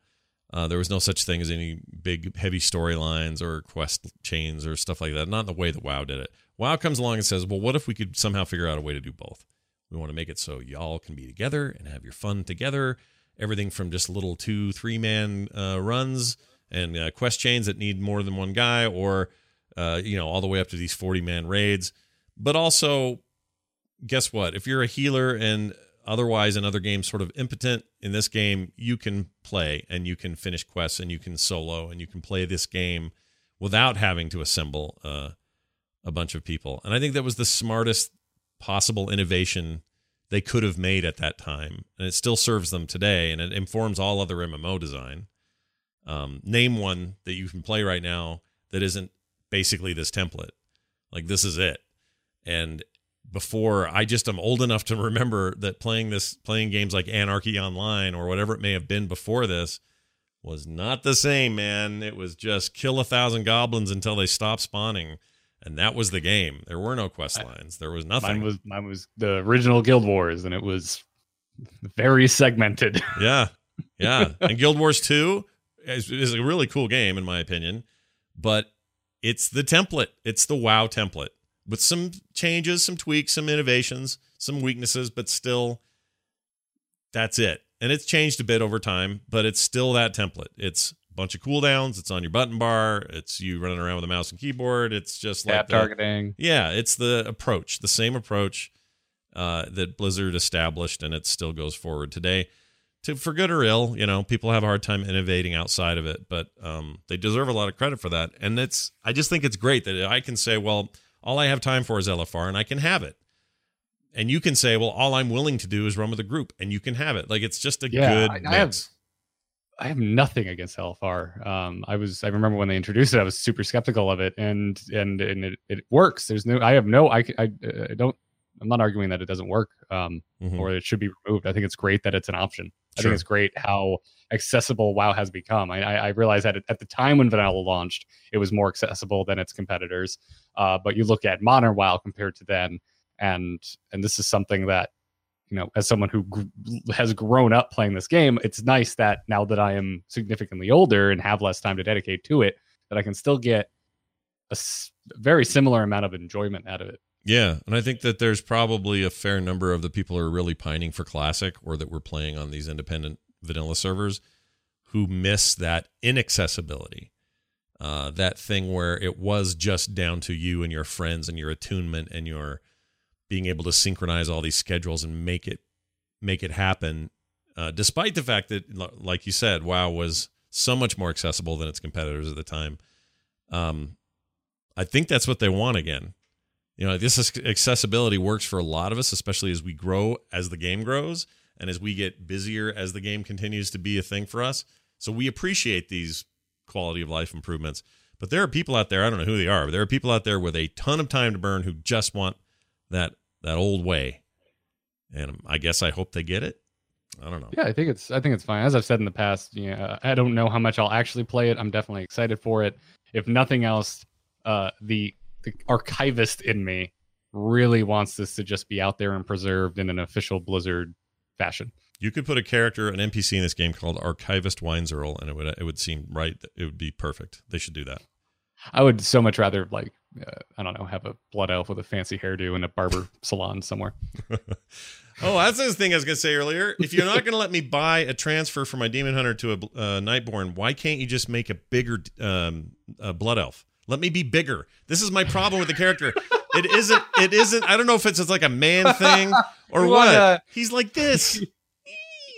Uh, there was no such thing as any big heavy storylines or quest chains or stuff like that. Not the way that WoW did it. WoW comes along and says, "Well, what if we could somehow figure out a way to do both? We want to make it so y'all can be together and have your fun together. Everything from just little two, three man uh, runs and uh, quest chains that need more than one guy, or uh, you know, all the way up to these forty man raids. But also, guess what? If you're a healer and otherwise in other games sort of impotent in this game you can play and you can finish quests and you can solo and you can play this game without having to assemble uh, a bunch of people and i think that was the smartest possible innovation they could have made at that time and it still serves them today and it informs all other mmo design um, name one that you can play right now that isn't basically this template like this is it and before I just am old enough to remember that playing this playing games like Anarchy Online or whatever it may have been before this was not the same, man. It was just kill a thousand goblins until they stop spawning. And that was the game. There were no quest lines. There was nothing. Mine was mine was the original Guild Wars, and it was very segmented. Yeah. Yeah. and Guild Wars 2 is, is a really cool game, in my opinion, but it's the template. It's the WoW template with some changes, some tweaks, some innovations, some weaknesses, but still, that's it. And it's changed a bit over time, but it's still that template. It's a bunch of cooldowns. It's on your button bar. It's you running around with a mouse and keyboard. It's just like the- targeting. yeah, it's the approach, the same approach uh, that Blizzard established, and it still goes forward today. To for good or ill, you know, people have a hard time innovating outside of it, but um, they deserve a lot of credit for that. And it's, I just think it's great that I can say, well, all I have time for is LFR, and I can have it. And you can say, well, all I'm willing to do is run with a group, and you can have it. Like it's just a Yeah, good I- mix. I have- I have nothing against LFR. Um, I was I remember when they introduced it, I was super skeptical of it, and and and it, it works. There's no I have no—I—I don't I'm not arguing that it doesn't work um, Mhm. or it should be removed. I think it's great that it's an option. I think it's great how accessible WoW has become. I, I, realized that at the time when Vanilla launched, it was more accessible than its competitors. Uh, but you look at modern WoW compared to then, and and this is something that you know, as someone who gr- has grown up playing this game, it's nice that now that I am significantly older and have less time to dedicate to it, that I can still get a s- very similar amount of enjoyment out of it. Yeah, and I think that there's probably a fair number of the people who are really pining for classic or that we're playing on these independent vanilla servers who miss that inaccessibility. uh, that thing where it was just down to you and your friends and your attunement and your being able to synchronize all these schedules and make it make it happen. Uh, despite the fact that, like you said, WoW was so much more accessible than its competitors at the time. Um, I think that's what they want again. You know, this accessibility works for a lot of us, especially as we grow as the game grows and as we get busier as the game continues to be a thing for us. So we appreciate these quality of life improvements. But there are people out there, I don't know who they are, but there are people out there with a ton of time to burn who just want that that old way. And I guess I hope they get it. I don't know. Yeah, I think it's I think it's fine. As I've said in the past, you know, I don't know how much I'll actually play it. I'm definitely excited for it. If nothing else, uh, the the archivist in me really wants this to just be out there and preserved in an official Blizzard fashion. You could put a character, an NPC in this game called Archivist Weinzierl, and it would it would seem right. It would be perfect. They should do that. I would so much rather like uh, I don't know have a blood elf with a fancy hairdo in a barber salon somewhere. Oh, that's the thing I was going to say earlier. If you're not going to let me buy a transfer from my Demon Hunter to a uh, Nightborne, why can't you just make a bigger um, uh, Blood Elf? Let me be bigger. This is my problem with the character. It isn't. It isn't. I don't know if it's, it's like a man thing or what. want a- He's like this.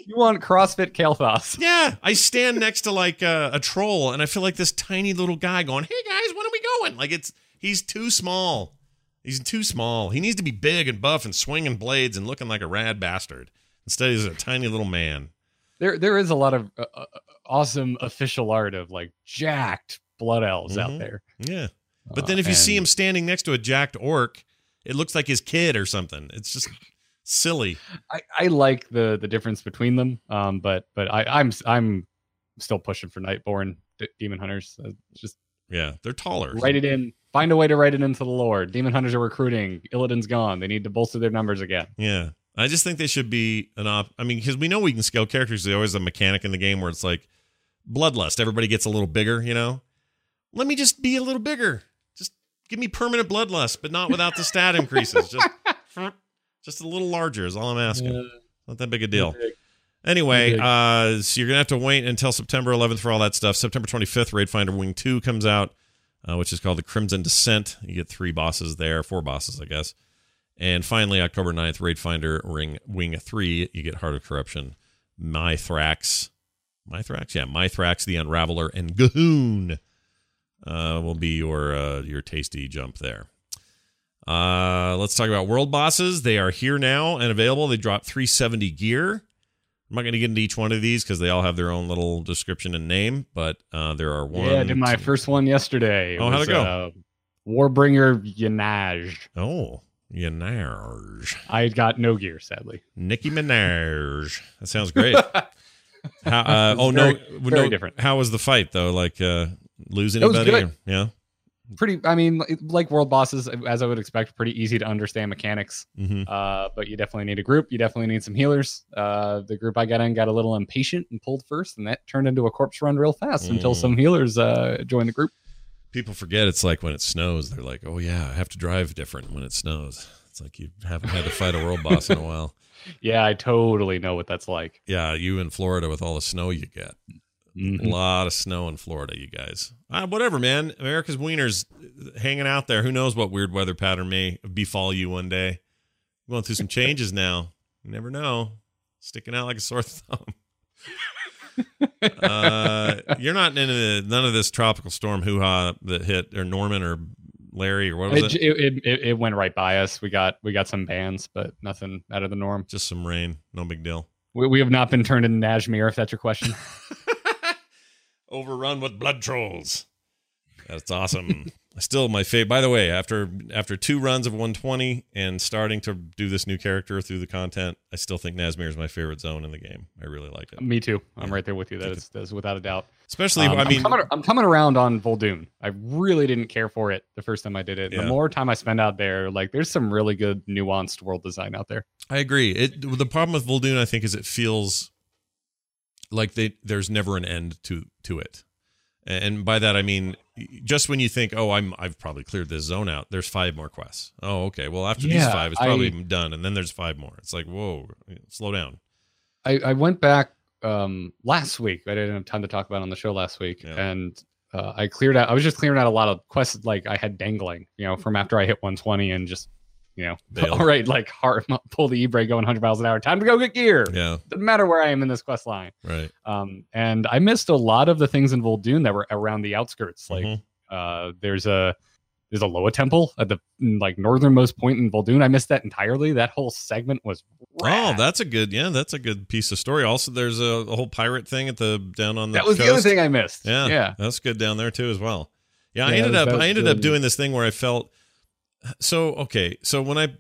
You want CrossFit Kalthos? Yeah, I stand next to like a, a troll, and I feel like this tiny little guy going, "Hey guys, when are we going?" Like it's he's too small. He's too small. He needs to be big and buff and swinging blades and looking like a rad bastard. Instead, he's a tiny little man. There there is a lot of uh, uh, awesome official art of like jacked blood elves Mhm. out there. Yeah. But Uh, then if you see him standing next to a jacked orc, it looks like his kid or something. It's just silly. I, I like the the difference between them. Um, but but I I'm I'm still pushing for Nightborne D- Demon Hunters. Uh, just Yeah, they're taller. write it in. Find a way to write it into the lore. Demon Hunters are recruiting. Illidan's gone. They need to bolster their numbers again. Yeah. I just think they should be an op. I mean, because we know we can scale characters. There's always a mechanic in the game where it's like bloodlust. Everybody gets a little bigger, you know? Let me just be a little bigger. Just give me permanent bloodlust, but not without the stat increases. Just, just a little larger is all I'm asking. Not that big a deal. Anyway, uh, so you're gonna have to wait until September 11th for all that stuff. September 25th, Raid Finder Wing Two comes out, uh, which is called the Crimson Descent. You get three bosses there, four bosses, I guess. And finally, October 9th, Raid Finder Ring Wing Three. You get Heart of Corruption, Mythrax, Mythrax, yeah, Mythrax, the Unraveler, and G'huun uh, will be your uh, your tasty jump there. Uh, let's talk about world bosses. They are here now and available. They drop 370 gear. I'm not going to get into each one of these because they all have their own little description and name, but uh, there are one. yeah, I did my first one yesterday. Oh, how'd it go? Uh, Warbringer Yenajz. Oh, Minaj. I got no gear, sadly. Nicki Minaj. That sounds great. how, uh, oh Very- no, very no. different. How was the fight though? Like uh, lose anybody? or- yeah. Pretty. I mean, like- world bosses, as I would expect, pretty easy to understand mechanics. hmm Uh, but you definitely need a group. You definitely need some healers. Uh, the group I got in got a little impatient and pulled first, and that turned into a corpse run real fast until Mm. some healers uh, joined the group. People forget it's like when it snows. They're like, oh yeah, I have to drive different when it snows. It's like you haven't had to fight a world boss in a while. Yeah, I totally know what that's like. Yeah, you in Florida with all the snow you get. A Mhm. lot of snow in Florida, you guys. Uh, whatever, man. America's wieners hanging out there. Who knows what weird weather pattern may befall you one day. Going through some changes now. You never know. Sticking out like a sore thumb. uh, you're not in a, none of this tropical storm hoo ha that hit or Norman or Larry or what was It, it? it, it, it went right by us. We got we got some bans, but nothing out of the norm. Just some rain. No big deal. We, we have not been turned into Nazmir, if that's your question. Overrun with blood trolls. That's awesome. I still my favorite. By the way, after after two runs of 120 and starting to do this new character through the content, I still think Nazmir is my favorite zone in the game. I really like it. Me too. I'm Yeah. right there with you. That is, that is without a doubt. Especially, Um, I mean, am coming, I'm coming around on Vol'dun. I really didn't care for it the first time I did it. Yeah. The more time I spend out there, like there's some really good nuanced world design out there. I agree. It the problem with Vol'dun, I think, is it feels like they there's never an end to to it, and by that I mean just when you think, oh, I'm I've probably cleared this zone out. There's five more quests. Oh, okay. Well, after these five, it's probably I- done, and then there's five more. It's like, whoa, slow down. I, I went back um, last week. I didn't have time to talk about it on the show last week, Yeah. and uh, I cleared out. I was just clearing out a lot of quests like I had dangling, you know, from after I hit 120 and just, you know, Bailed. all right, like hard, pull the e brake going 100 miles an hour. Time to go get gear. Yeah, Doesn't matter where I am in this quest line. right. Um, and I missed a lot of the things in Vol'dun that were around the outskirts. Like Mhm. uh, there's a there's a Loa temple at the mm, like northernmost point in Vol'dun. I missed that entirely. That whole segment was Oh, that's a good. Yeah, that's a good piece of story. Also, there's a, a whole pirate thing at the down on the. that was the other thing I missed. Yeah, yeah. that's good down there too as well. Yeah, I ended up I ended really up doing this thing where I felt so okay. So when I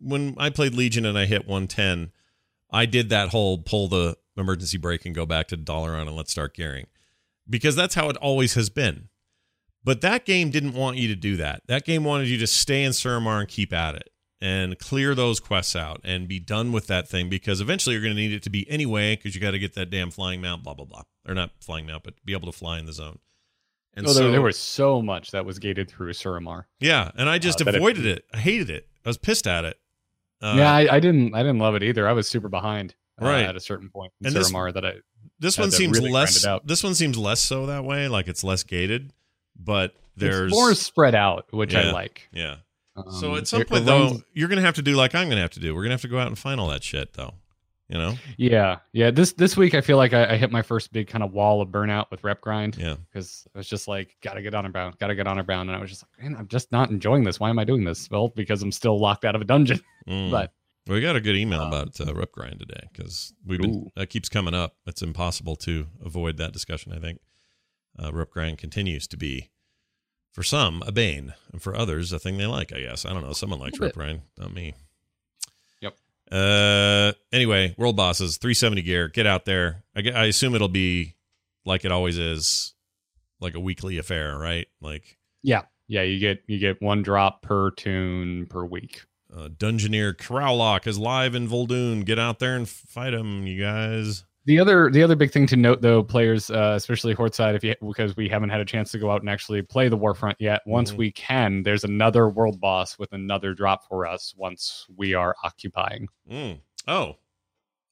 when I played Legion and I hit 110, I did that whole pull the emergency brake and go back to Dalaran and let's start gearing because that's how it always has been. But that game didn't want you to do that. That game wanted you to stay in Suramar and keep at it and clear those quests out and be done with that thing because eventually you're going to need it to be anyway because you got to get that damn flying mount, blah blah blah, or not flying mount, but be able to fly in the zone. And oh, so there, there was so much that was gated through Suramar. yeah, and I just Uh, that it- avoided it. I hated it. I was pissed at it. Uh, yeah, I, I didn't I didn't love it either. I was super behind uh, Right. at a certain point in And this- Suramar that I this one seems really less. This one seems less so that way. Like it's less gated, but there's it's more spread out, which Yeah. I like. yeah. So Um, at some point though, you're gonna have to do like I'm gonna have to do. We're gonna have to go out and find all that shit though. You know? yeah, yeah. This this week I feel like I, I hit my first big kind of wall of burnout with rep grind. Yeah. because I was just like, gotta get honor bound, gotta get honor bound, and I was just like, man, I'm just not enjoying this. Why am I doing this? Well, because I'm still locked out of a dungeon. Mm. But we got a good email Um, about uh, rep grind today because we've been Ooh. that keeps coming up. It's impossible to avoid that discussion. I think uh, rep grind continues to be for some a bane, and for others a thing they like. I guess I don't know. Someone likes rep grind, not me. Uh. Anyway, world bosses, 370 gear. Get out there. I, I assume it'll be like it always is, like a weekly affair, right? Like yeah, yeah, you get you get one drop per tune per week. uh, Dunegorger Kraulok is live in Vol'dun. Get out there and fight him, you guys. The other the other big thing to note though, players, uh, especially Horde side, if you because we haven't had a chance to go out and actually play the Warfront yet. Once Mhm. we can, there's another world boss with another drop for us once we are occupying. Mm. Oh,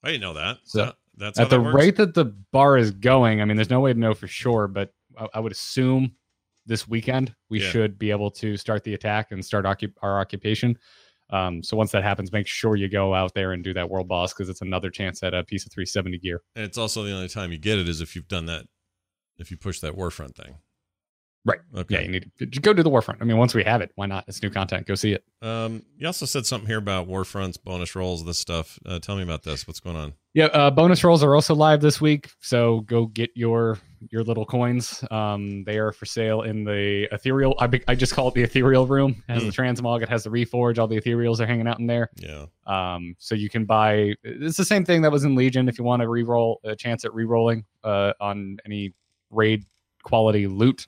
I didn't know that. So, That- that's At the works? rate that the bar is going, I mean, there's no way to know for sure, but I, I would assume this weekend we Yeah. should be able to start the attack and start occup- our occupation. Um, so once that happens, make sure you go out there and do that world boss because it's another chance at a piece of 370 gear. And it's also the only time you get it is if you've done that, if you push that Warfront thing. Right. Okay. Yeah, you need to go do the Warfront. I mean, once we have it, why not? It's new content. Go see it. Um, you also said something here about Warfronts, bonus rolls, this stuff. Uh, tell me about this. What's going on? Yeah, uh, bonus rolls are also live this week, so go get your your little coins. Um, they are for sale in the ethereal. I, be- I just call it the ethereal room. It has the transmog. It has the reforge. All the ethereals are hanging out in there. Yeah. Um, so you can buy. It's the same thing that was in Legion. If you want to re-roll a chance at re-rolling uh, on any raid quality loot,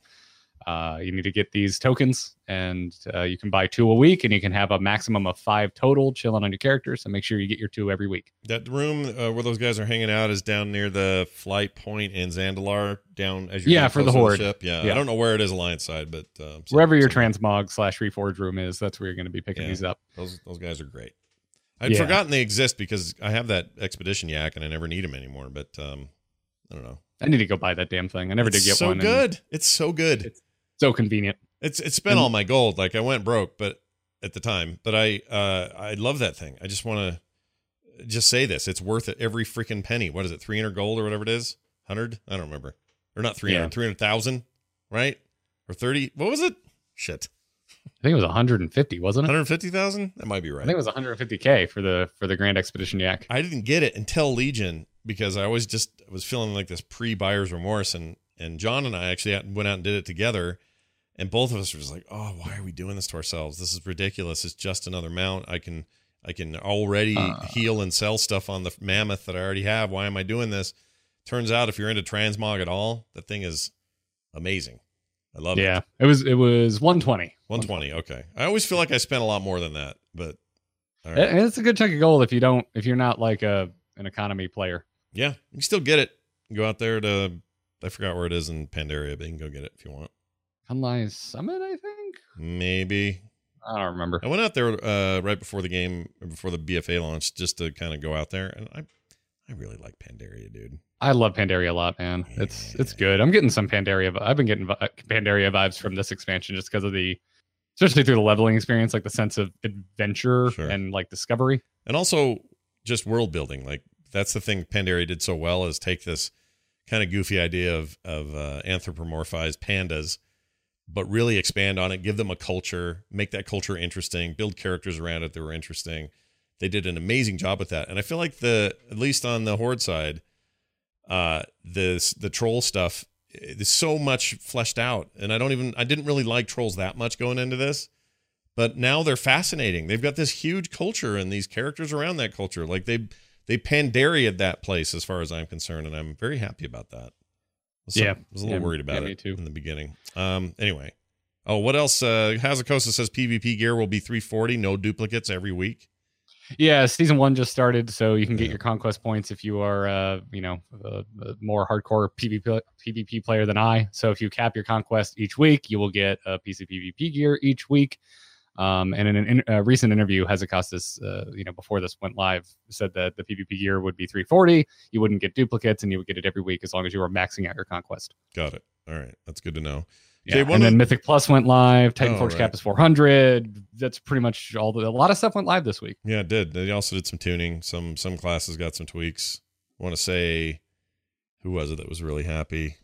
uh, you need to get these tokens, and uh, you can buy two a week, and you can have a maximum of five total chilling on your character. So make sure you get your two every week. That room uh, where those guys are hanging out is down near the flight point in Zandalar, down as you're Yeah, for the Horde. ship. Yeah, I don't know where it is Alliance side, but uh, Wherever your transmog slash reforge room is, that's where you're going to be picking Yeah. these up. Those those guys are great. I'd Yeah. forgotten they exist because I have that expedition yak and I never need them anymore. But um, I don't know. I need to go buy that damn thing. I never it's did get so one. and good. It's so good. It's- So convenient. It's it's spent And- all my gold. Like I went broke, but at the time, but I uh I love that thing. I just want to just say this. It's worth it every freaking penny. What is it? 300 gold or whatever it is? 100? I don't remember. Or not 300, Yeah. 300,000, right? Or 30. What was it? Shit. I think it was 150, wasn't it? 150,000? That might be right. I think it was 150k for the for the Grand Expedition Yak. I didn't get it until Legion because I always just was feeling like this pre-buyer's remorse, and and John and I actually went out and did it together, and both of us were just like, oh, why are we doing this to ourselves? This is ridiculous. It's just another mount. I can I can already Uh. heal and sell stuff on the mammoth that I already have. Why am I doing this? Turns out, if you're into transmog at all, that thing is amazing. I love it. Yeah, it was it was 120. 120. Okay. I always feel like I spent a lot more than that, but all right. And it's a good chunk of gold if you don't if you're not like a an economy player. Yeah, you can still get it. Go out there to I forgot where it is in Pandaria, but you can go get it if you want. Kun-Lai Summit, I think. Maybe I don't remember. I went out there uh, right before the game, before the BFA launch, just to kind of go out there, and I I really like Pandaria, dude. I love Pandaria a lot, man. It's it's good. I'm getting some Pandaria. I've been getting vi- Pandaria vibes from this expansion just because of the, especially through the leveling experience, like the sense of adventure Sure. and like discovery. and also just world building. Like that's the thing Pandaria did so well is take this kind of goofy idea of of uh, anthropomorphized pandas, but really expand on it, give them a culture, make that culture interesting, build characters around it that were interesting. They did an amazing job with that, and I feel like the at least on the horde side, uh, this the troll stuff is so much fleshed out, and I don't even I didn't really like trolls that much going into this but now they're fascinating. They've got this huge culture and these characters around that culture. Like they they Pandaria'd that place as far as I'm concerned, and I'm very happy about that. Some- Yeah. was a little Yeah, worried about yeah, it too. in the beginning. Um, anyway, oh, what else? Uh, Hazzikostas says PvP gear will be 340, no duplicates every week. Yeah, season one just started, so you can get Yeah. your conquest points if you are, uh, you know, a, a more hardcore PvP PvP player than I. So if you cap your conquest each week, you will get a piece of PvP gear each week. Um, and in an in, a recent interview, Hazzikostas, uh, you know, before this went live, said that the PvP gear would be 340. You wouldn't get duplicates, and you would get it every week as long as you were maxing out your conquest. Got it. All right, that's good to know. Yeah, Okay, one and then the- Mythic Plus went live. Titan Oh, Forge right. cap is 400. That's pretty much all. The, a lot of stuff went live this week. Yeah, it did. They also did some tuning. Some some classes got some tweaks. I want to say, who was it that was really happy?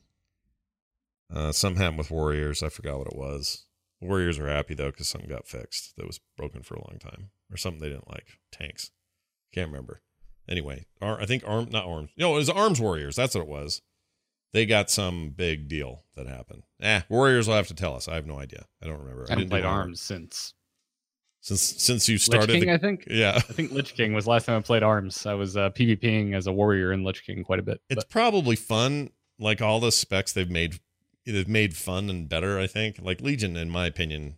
Uh, some happened with Warriors. I forgot what it was. Warriors are happy though because something got fixed that was broken for a long time, or something they didn't like. Tanks, can't remember. Anyway, Ar- I think arm not arms. No, it was Arms Warriors. That's what it was. They got some big deal that happened. Eh, Warriors will have to tell us. I have no idea. I don't remember. I haven't didn't do played armor. Arms since since since you Lich started. King. the- I think. yeah, I think Lich King was last time I played Arms. I was uh, PvPing as a warrior in Lich King quite a bit. it's but- probably fun like all the specs they've made they've made fun and better i think like legion in my opinion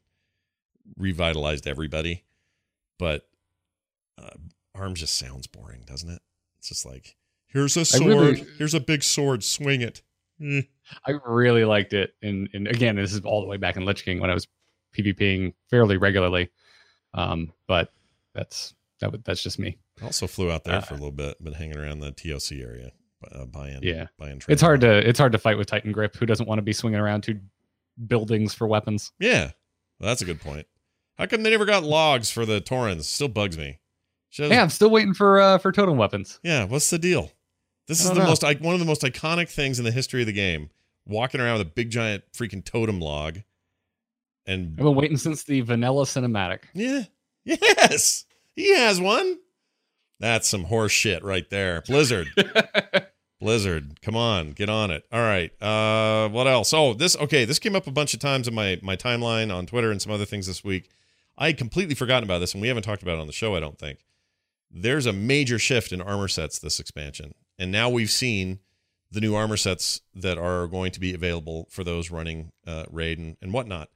revitalized everybody but uh, arms just sounds boring doesn't it it's just like here's a sword really- here's a big sword swing it Eh. I really liked it. And and again, this is all the way back in Lich King when I was PvPing fairly regularly. Um, but that's that. That's just me. also flew out there Uh, for a little bit been hanging around the toc area uh, buying Yeah. buying It's hard to it's hard to fight with Titan Grip. Who doesn't want to be swinging around two buildings for weapons? yeah well, that's a good point how come they never got logs for the Taurens still bugs me Yeah, I'm still waiting for uh for totem weapons. Yeah, what's the deal? This is the know. most I- one of the most iconic things in the history of the game. Walking around with a big giant freaking totem log, and I've been waiting since the vanilla cinematic. yeah, yes, he has one. That's some horse shit right there. Blizzard, Blizzard, come on, get on it. All right, uh, what else? Oh, this okay. This came up a bunch of times in my my timeline on Twitter and some other things this week. I had completely forgotten about this, and we haven't talked about it on the show. I don't think there's a major shift in armor sets this expansion, and now we've seen the new armor sets that are going to be available for those running uh, raid and, and whatnot.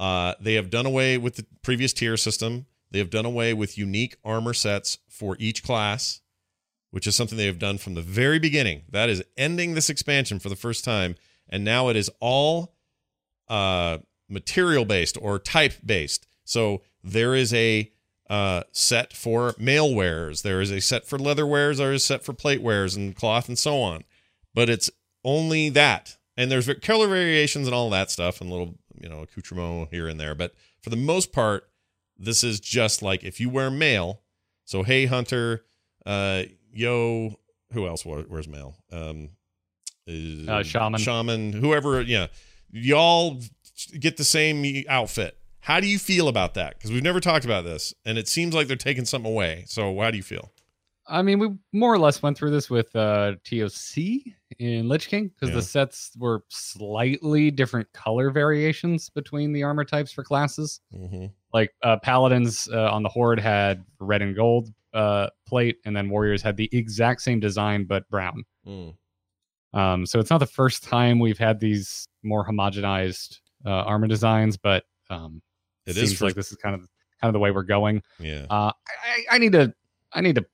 Uh, they have done away with the previous tier system. They have done away with unique armor sets for each class, which is something they have done from the very beginning. That is ending this expansion for the first time, and now it is all uh, material based or type based. So there is a uh, set for mail wares. There is a set for leather wares. There is a set for plate wares and cloth and so on. But it's only that. And there's color variations and all that stuff and little, you know, accoutrement here and there. But for the most part, this is just like if you wear mail. So, hey, Hunter, uh, yo, who else wear- wears mail? Um, Uh, Shaman. Shaman, whoever, yeah. Y'all get the same outfit. How do you feel about that? Because we've never talked about this, and it seems like they're taking something away. So, how do you feel? I mean, we more or less went through this with uh, TOC in Lich King because Yeah. the sets were slightly different color variations between the armor types for classes. Mm-hmm. Like uh, Paladins uh, on the Horde had red and gold uh, plate, and then Warriors had the exact same design but brown. Mm. Um, so it's not the first time we've had these more homogenized uh, armor designs, but um, It seems is for- like this is kind of kind of the way we're going. Yeah. Uh, I, I need to I need to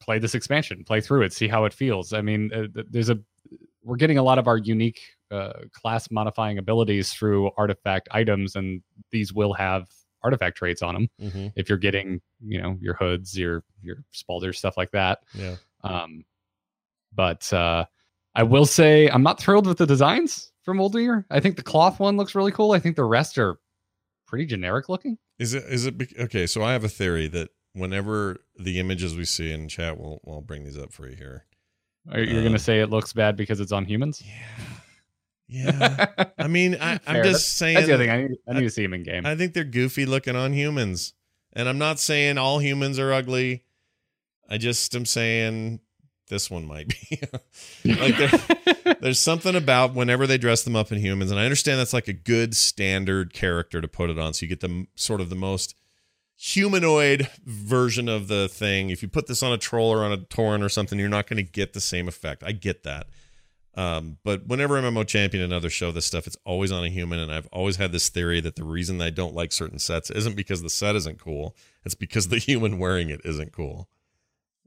play this expansion, play through it, see how it feels. I mean, uh, there's a we're getting a lot of our unique uh, class modifying abilities through artifact items, and these will have artifact traits on them. Mm-hmm. If you're getting, you know, your hoods, your your spalders, stuff like that. Yeah. Um, but uh, I will say I'm not thrilled with the designs for Uldir. I think the cloth one looks really cool. I think the rest are pretty generic looking. Is it is it bec- okay? So I have a theory that whenever the images we see in chat, we'll we'll bring these up for you here. Are you Um, gonna say it looks bad because it's on humans? Yeah, yeah. I mean, I, I'm just saying. That's the other thing. I need, I need to see them in game. I think they're goofy looking on humans. And I'm not saying all humans are ugly. I just am saying this one might be. like there, there's something about whenever they dress them up in humans, and I understand that's like a good standard character to put it on, so you get the sort of the most humanoid version of the thing. If you put this on a troll or on a Tauren or something, you're not going to get the same effect. I get that. Um, but whenever MMO Champion and show this stuff, it's always on a human, and I've always had this theory that the reason I don't like certain sets isn't because the set isn't cool; it's because the human wearing it isn't cool.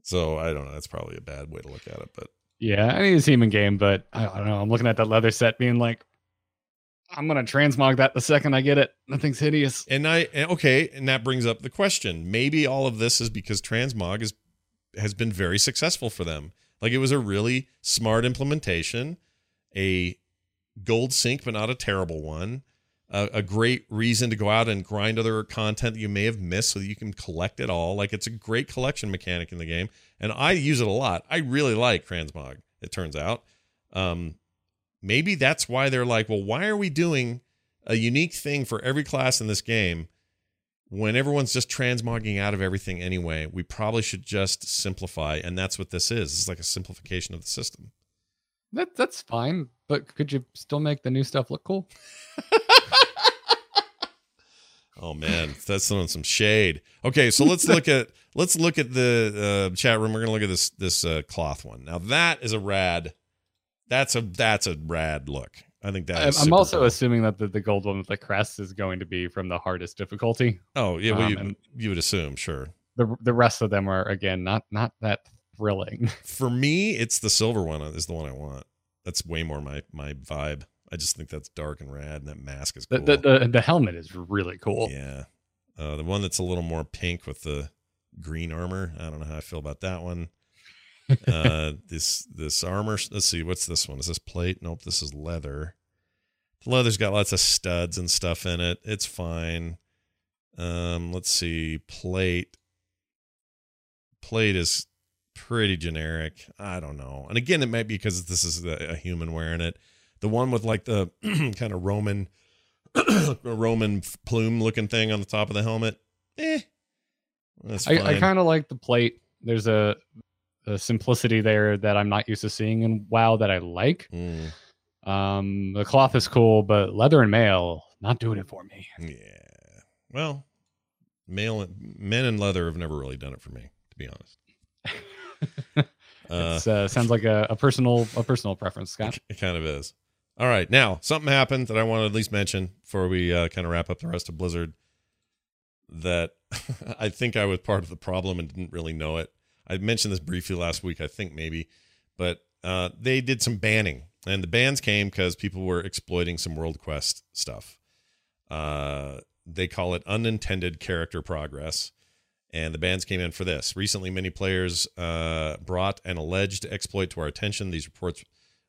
So I don't know. That's probably a bad way to look at it, but yeah, I need him in game, but I, I don't know. I'm looking at that leather set, being like, I'm gonna transmog that the second I get it. That thing's hideous. and I okay, and that brings up the question: maybe all of this is because Transmog is has been very successful for them. Like it was a really smart implementation, a gold sink, but not a terrible one. A, a great reason to go out and grind other content that you may have missed so that you can collect it all. Like it's a great collection mechanic in the game, and I use it a lot. I really like Transmog. It turns out, um, maybe that's why they're like, well, why are we doing a unique thing for every class in this game when everyone's just transmogging out of everything anyway? We probably should just simplify and that's what this is. It's like a simplification of the system. That that's fine, but could you still make the new stuff look cool? oh man that's throwing some shade. Okay so let's look at let's look at the uh, chat room. We're gonna look at this this uh, cloth one. Now that is a rad that's a that's a rad look i think that I'm, is I'm also cool. assuming that the, the gold one with the crest is going to be from the hardest difficulty. oh yeah well, um, you, you would assume sure The the rest of them are again not not that thrilling. for me it's the silver one is the one i want that's way more my my vibe i just think that's dark and rad and that mask is The, the, the the helmet is really cool. Yeah. Uh, the one that's a little more pink with the green armor. I don't know how I feel about that one. Uh, this this armor. Let's see. What's this one? Is this plate? Nope. This is leather. The leather's got lots of studs and stuff in it. It's fine. Um, let's see. Plate. Plate is pretty generic. I don't know. And again, it might be because this is a, a human wearing it. The one with like the kind of Roman Roman plume looking thing on the top of the helmet. Eh, that's I. I kind of like the plate. There's a, a simplicity there that I'm not used to seeing in WoW that I like. Mm, Um, the cloth is cool, but leather and mail not doing it for me. yeah. Well, male men in leather have never really done it for me, to be honest. Uh, It uh, sounds like a, a personal a personal preference, Scott. it, it kind of is. All right, now something happened that I want to at least mention before we uh, kind of wrap up the rest of Blizzard. That I think I was part of the problem and didn't really know it. I mentioned this briefly last week, I think maybe, but uh, they did some banning, and the bans came because people were exploiting some World Quest stuff. Uh, they call it unintended character progress, and the bans came in for this. Recently, many players uh, brought an alleged exploit to our attention. These reports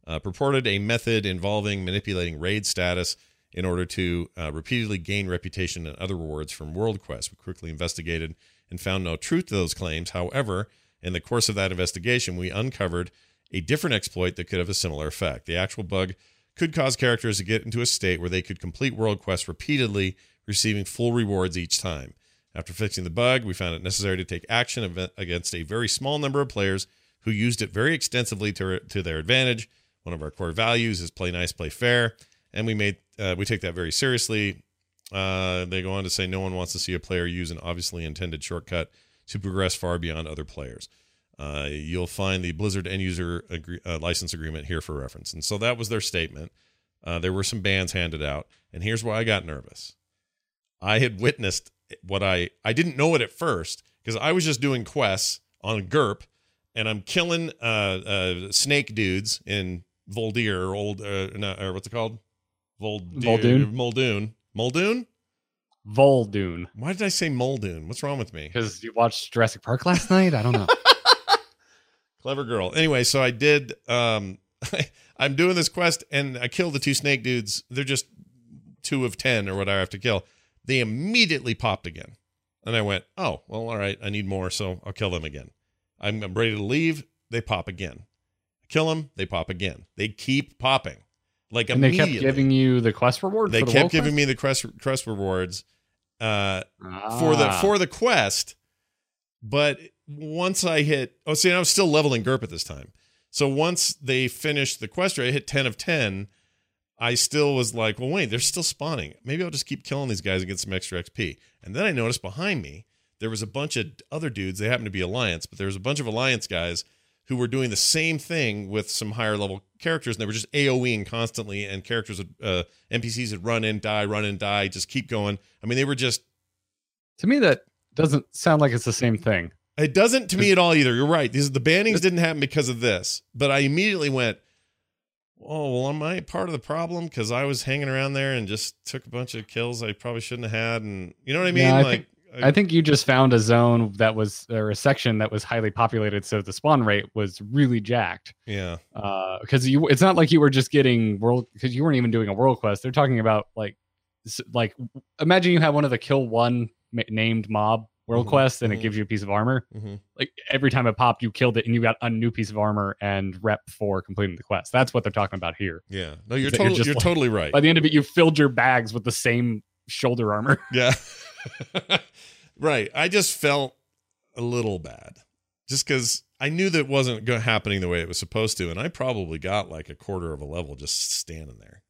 uh, purported a method involving manipulating raid status in order to uh, repeatedly gain reputation and other rewards from World Quest. We quickly investigated and found no truth to those claims. However, in the course of that investigation, we uncovered a different exploit that could have a similar effect. The actual bug could cause characters to get into a state where they could complete World quests repeatedly, receiving full rewards each time. After fixing the bug, we found it necessary to take action against a very small number of players who used it very extensively to, to their advantage. One of our core values is play nice, play fair, and we made uh, we take that very seriously. Uh, they go on to say no one wants to see a player use an obviously intended shortcut to progress far beyond other players. Uh, you'll find the Blizzard end user agree- uh, license agreement here for reference. And so that was their statement. Uh, there were some bans handed out, and here's why I got nervous. I had witnessed what I I didn't know it at first because I was just doing quests on Gerp, and I'm killing uh, uh, snake dudes in Voldir or old uh, no, or what's it called? Voldir, Muldoon? Muldoon. Muldoon? Vol'dun. Why did I say Muldoon? What's wrong with me? Because you watched Jurassic Park last night? I don't know. Clever girl. Anyway, so I did. Um, I'm doing this quest, and I kill the two snake dudes. They're just two of ten or what I have to kill. They immediately popped again, and I went, "Oh, well, all right. I need more, so I'll kill them again." I'm, I'm ready to leave. They pop again. Kill them. They pop again. They keep popping. Like And they kept giving you the quest reward. They for the kept giving quest? me the quest quest rewards uh, for the Ah. for the quest. But once I hit, oh, see, I was still leveling Gerp at this time. So once they finished the quest, I hit ten of ten. I still was like, well, wait, they're still spawning. Maybe I'll just keep killing these guys and get some extra XP. And then I noticed behind me there was a bunch of other dudes. They happened to be Alliance, but there was a bunch of Alliance guys who were doing the same thing with some higher level characters, and they were just AOEing constantly. And characters, would, uh, NPCs would run in, die, run and die, just keep going. I mean, they were just. To me, that doesn't sound like it's the same thing. It doesn't to me at all either. You're right. These the bannings didn't happen because of this, but I immediately went, "Oh, well, am I part of the problem? Because I was hanging around there and just took a bunch of kills I probably shouldn't have had, and you know what I mean? Yeah, I like, I think you just found a zone that was or a section that was highly populated, so the spawn rate was really jacked. yeah, Because you, it's not like you were just getting world because you weren't even doing a world quest. They're talking about like, like imagine you have one of the kill one named mob world Mhm, quests and mhm. it gives you a piece of armor. Mhm. Like every time it popped, you killed it and you got a new piece of armor and rep for completing the quest. That's what they're talking about here. yeah. No, you're That you're totally you're like- totally right. By the end of it, you filled your bags with the same shoulder armor. Yeah. right. I just felt a little bad just because I knew that wasn't happening the way it was supposed to. And I probably got like a quarter of a level just standing there,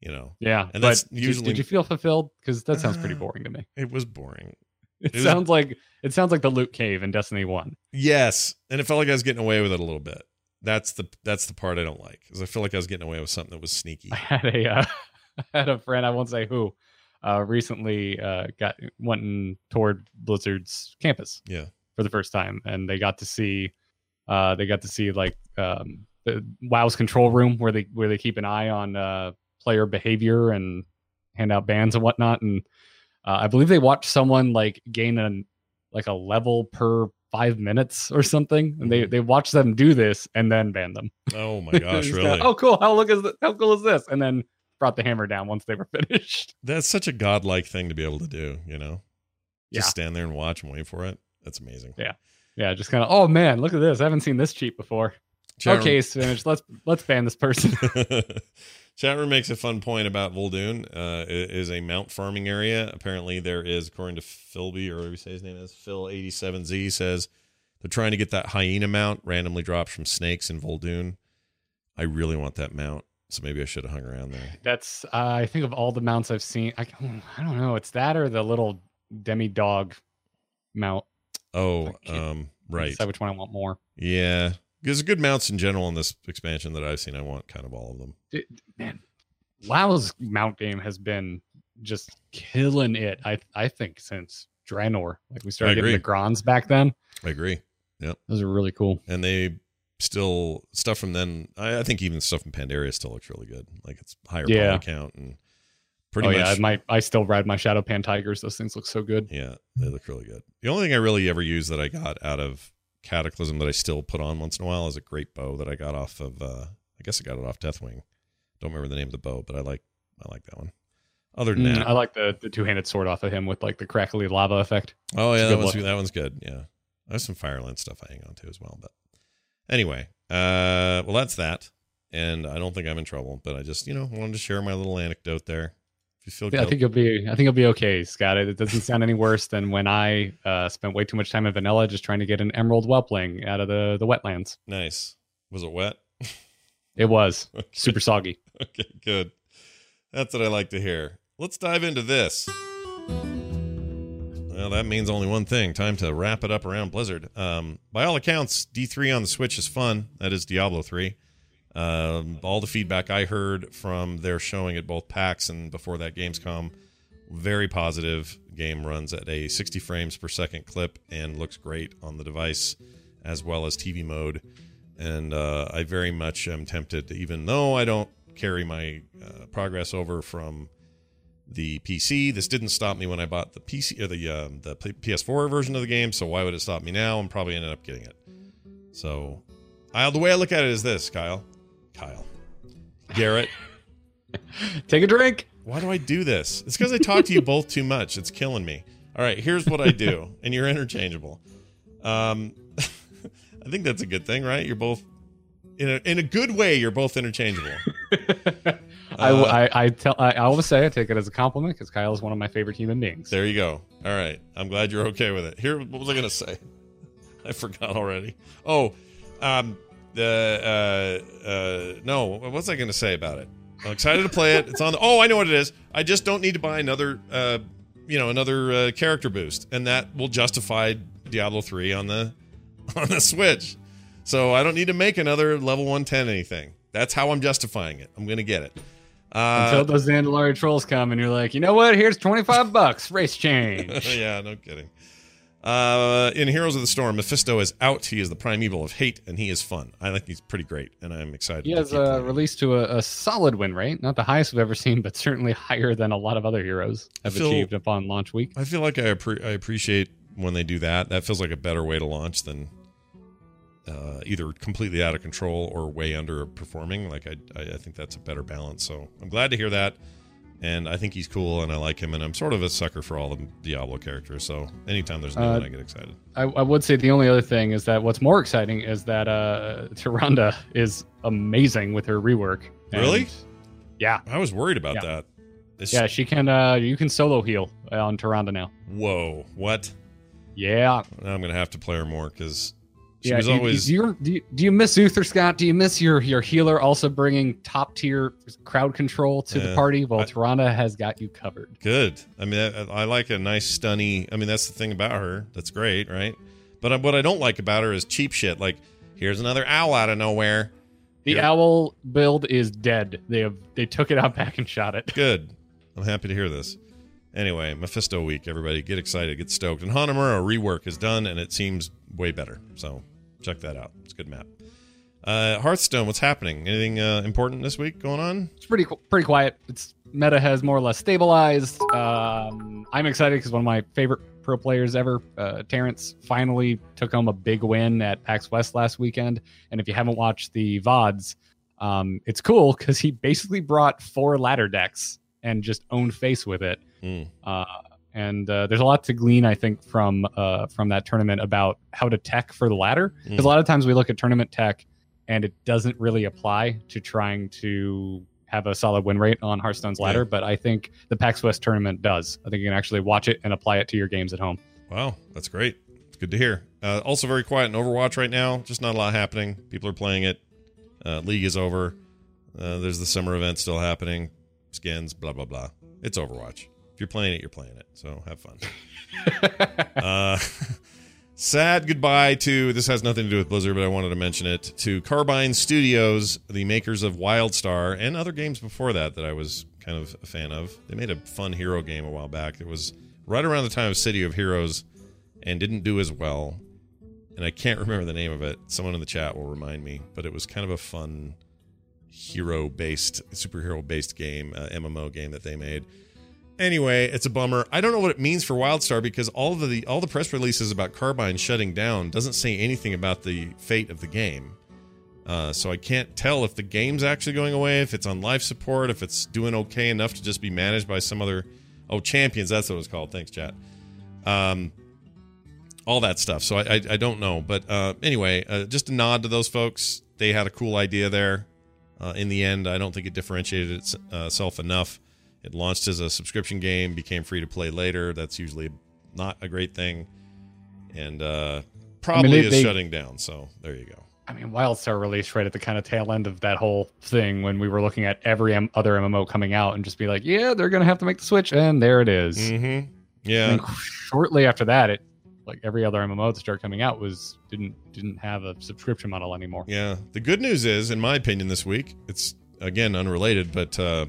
you know, Yeah, And that's usually- did you feel fulfilled? Because that sounds pretty Uh, boring to me. it was boring. It, it was- sounds like it sounds like the loot cave in Destiny One. Yes. And it felt like I was getting away with it a little bit. That's the that's the part I don't like because I feel like I was getting away with something that was sneaky. I had a uh, I had a friend I won't say who uh, recently uh, got went in toward Blizzard's campus Yeah. for the first time, and they got to see uh, they got to see like um, the WoW's control room where they where they keep an eye on uh, player behavior and hand out bans and whatnot. And uh, I believe they watched someone like gain an like a level per five minutes or something, and they they watched them do this and then ban them. Oh my gosh, really? kinda, oh, cool! How look is th- how cool is this? And then brought the hammer down once they were finished. That's such a godlike thing to be able to do, you know? Just Yeah. stand there and watch and wait for it. That's amazing. Yeah. Yeah, just kind of. Oh man, look at this! I haven't seen this cheat before. Chat okay, it's finished. Let's let's ban this person. Chatroom makes a fun point about Vol'dun. Uh, it is a mount farming area. Apparently, there is, according to Philby, or whatever you say his name is, Phil87Z says they're trying to get that hyena mount randomly drops from snakes in Vol'dun. I really want that mount, so maybe I should have hung around there. That's uh, I think of all the mounts I've seen. I I don't know. It's that or the little demi dog mount. Oh, um, right. Decide which one I want more. Yeah. There's good mounts in general in this expansion that I've seen. I want kind of all of them. D- man, WoW's mount game has been just killing it. I I think since Draenor, like we started getting the Grons back then. I agree. Yeah, those are really cool. And they still stuff from then. I, I think even stuff from Pandaria still looks really good. Like it's higher Yeah. count and pretty oh much. yeah, I. I still ride my Shado-Pan Tigers. Those things look so good. Yeah, they look really good. The only thing I really ever used that I got out of Cataclysm that I still put on once in a while is a great bow that I got off of. uh I guess I got it off Deathwing. Don't remember the name of the bow, but I like I like that one. Other than Mm, that, I like the, the two handed sword off of him with like the crackly lava effect. Oh yeah, that one's, that one's good. Yeah, there's some Fireland stuff I hang on to as well. But anyway, uh, well that's that, and I don't think I'm in trouble. But I just you know wanted to share my little anecdote there. If you feel Yeah, I think you'll be. I think you'll be okay, Scott. It, it doesn't sound any worse than when I uh, spent way too much time in vanilla just trying to get an emerald whelpling out of the the wetlands. nice. Was it wet? It was Okay. super soggy. Okay, good. That's what I like to hear. Let's dive into this. Well, that means only one thing. Time to wrap it up around Blizzard. Um, by all accounts, D3 on the Switch is fun. That is Diablo 3. Um, all the feedback I heard from their showing at both PAX and before that Gamescom, very positive. Game runs at a 60 frames per second clip and looks great on the device as well as TV mode. And uh, I very much am tempted, even though I don't carry my uh, progress over from the PC. This didn't stop me when I bought the PC or the um, the PS4 version of the game. So why would it stop me now? I'm probably ended up getting it. So, I, the way I look at it is this, Kyle, Kyle, Garrett. Take a drink. Why do I do this? It's because I talk to you both too much. It's killing me. All right, here's what I do, and you're interchangeable. Um, I think that's a good thing, right? You're both in a in a good way. You're both interchangeable. I, Uh, I, I tell I, I always say I take it as a compliment because Kyle is one of my favorite human beings. There you go. All right, I'm glad you're okay with it. Here, what was I gonna say? I forgot already. Oh, um, the uh, uh, no, what was I gonna say about it? I'm excited to play it. It's on. The, oh, I know what it is. I just don't need to buy another, uh, you know, another uh, character boost, and that will justify Diablo three on the on the Switch. So I don't need to make another level 110 anything. That's how I'm justifying it. I'm gonna get it. Uh, Until those Zandalari trolls come and you're like, you know what? Here's 25 bucks, race change. yeah, no kidding. Uh, in Heroes of the Storm, Mephisto is out. He is the primeval of hate, and he is fun. I think he's pretty great, and I'm excited. He has uh, released to a, a solid win rate, not the highest we've ever seen, but certainly higher than a lot of other heroes have feel- achieved upon launch week. I feel like I, appre- I appreciate when they do that. That feels like a better way to launch than uh, either completely out of control or way underperforming. Like I, I, I think that's a better balance. So I'm glad to hear that, and I think he's cool, and I like him, and I'm sort of a sucker for all the Diablo characters. So anytime there's new Uh, one, I get excited. I, I would say the only other thing is that what's more exciting is that uh, Tyrande is amazing with her rework. Really? Yeah. I was worried about Yeah. that. It's- Yeah, she can. Uh, you can solo heal on Tyrande now. Whoa! What? Yeah, I'm gonna have to play her more because she yeah. was do, always do, you, do, you, do you miss Uther Scott? Do you miss your your healer also bringing top tier crowd control to Yeah. the party? Well, I- Tyrande has got you covered. good. I mean, I, I like a nice stunny. I mean, that's the thing about her. That's great, right? But what I don't like about her is cheap shit. Like, here's another owl out of nowhere. The Yeah. owl build is dead. They have they took it out back and shot it. Good. I'm happy to hear this. Anyway, Mephisto week. Everybody get excited, get stoked. And Hanamura rework is done, and it seems way better. So check that out. It's a good map. Uh, Hearthstone, what's happening? Anything uh, important this week going on? It's pretty pretty quiet. It's meta has more or less stabilized. Um, I'm excited because one of my favorite pro players ever, uh, Terrence, finally took home a big win at PAX West last weekend. And if you haven't watched the VODs, um, it's cool because he basically brought four ladder decks and just owned face with it. Hmm. Uh, and uh, there's a lot to glean, I think, from uh, from that tournament about how to tech for the ladder. Because Hmm. a lot of times we look at tournament tech and it doesn't really apply to trying to have a solid win rate on Hearthstone's ladder. Yeah. But I think the PAX West tournament does. I think you can actually watch it and apply it to your games at home. Wow, that's great. It's good to hear. Uh, also, very quiet in Overwatch right now. Just not a lot happening. People are playing it. Uh, League is over. Uh, there's the summer event still happening. Skins, blah blah blah. It's Overwatch. You're playing it, you're playing it. So have fun. uh, sad goodbye to this has nothing to do with Blizzard, but I wanted to mention it to Carbine Studios, the makers of WildStar and other games before that that I was kind of a fan of. They made a fun hero game a while back. It was right around the time of City of Heroes and didn't do as well. And I can't remember the name of it. Someone in the chat will remind me, but it was kind of a fun hero based, superhero based game, uh, MMO game that they made. Anyway, it's a bummer. I don't know what it means for WildStar because all the all the press releases about Carbine shutting down doesn't say anything about the fate of the game. Uh, so I can't tell if the game's actually going away, if it's on life support, if it's doing okay enough to just be managed by some other. Oh, champions. That's what it was called. Thanks, chat. Um, all that stuff. So I I, I don't know, but uh, anyway, uh, just a nod to those folks. They had a cool idea there. Uh, in the end, I don't think it differentiated uh, itself enough. It launched as a subscription game, became free to play later. That's usually not a great thing, and uh, probably they- is they- shutting down. So there you go. I mean, WildStar released right at the kind of tail end of that whole thing when we were looking at every M- other MMO coming out and just be like, yeah, they're going to have to make the switch. And there it is. Mm-hmm. Yeah, think shortly after that, it like every other MMO that started coming out was didn't didn't have a subscription model anymore. Yeah. The good news is, in my opinion, this week, it's again unrelated, but uh,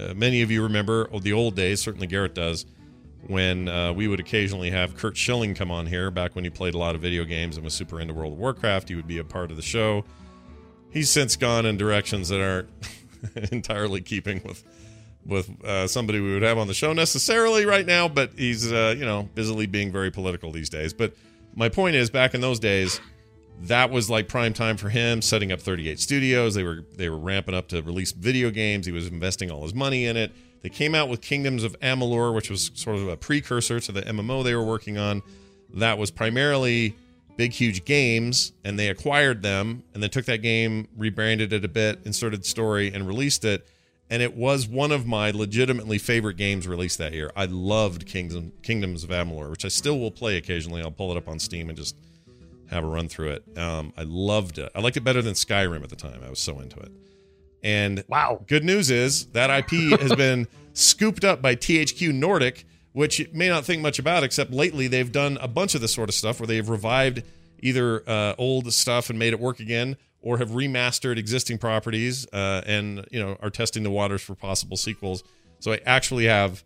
uh, many of you remember oh, the old days, certainly Garrett does, when uh, we would occasionally have Curt Schilling come on here back when he played a lot of video games and was super into World of Warcraft. He would be a part of the show. He's since gone in directions that aren't entirely keeping with with uh, somebody we would have on the show necessarily right now, but he's uh, you know busily being very political these days. But my point is, back in those days, that was like prime time for him setting up 38 studios. They were they were ramping up to release video games. He was investing all his money in it. They came out with kingdoms of amalur which was sort of a precursor to the mmo they were working on. That was primarily big huge games and they acquired them and then took that game rebranded it a bit inserted story and released it. And it was one of my legitimately favorite games released that year. I loved kingdom kingdoms of amalur which i still will play occasionally. I'll pull it up on steam and just have a run through it. Um, I loved it. I liked it better than Skyrim at the time. I was so into it. And Wow. good news is that IP has been scooped up by THQ Nordic, which you may not think much about, except lately they've done a bunch of this sort of stuff where they've revived either uh, old stuff and made it work again, or have remastered existing properties uh, and you know are testing the waters for possible sequels. So I actually have,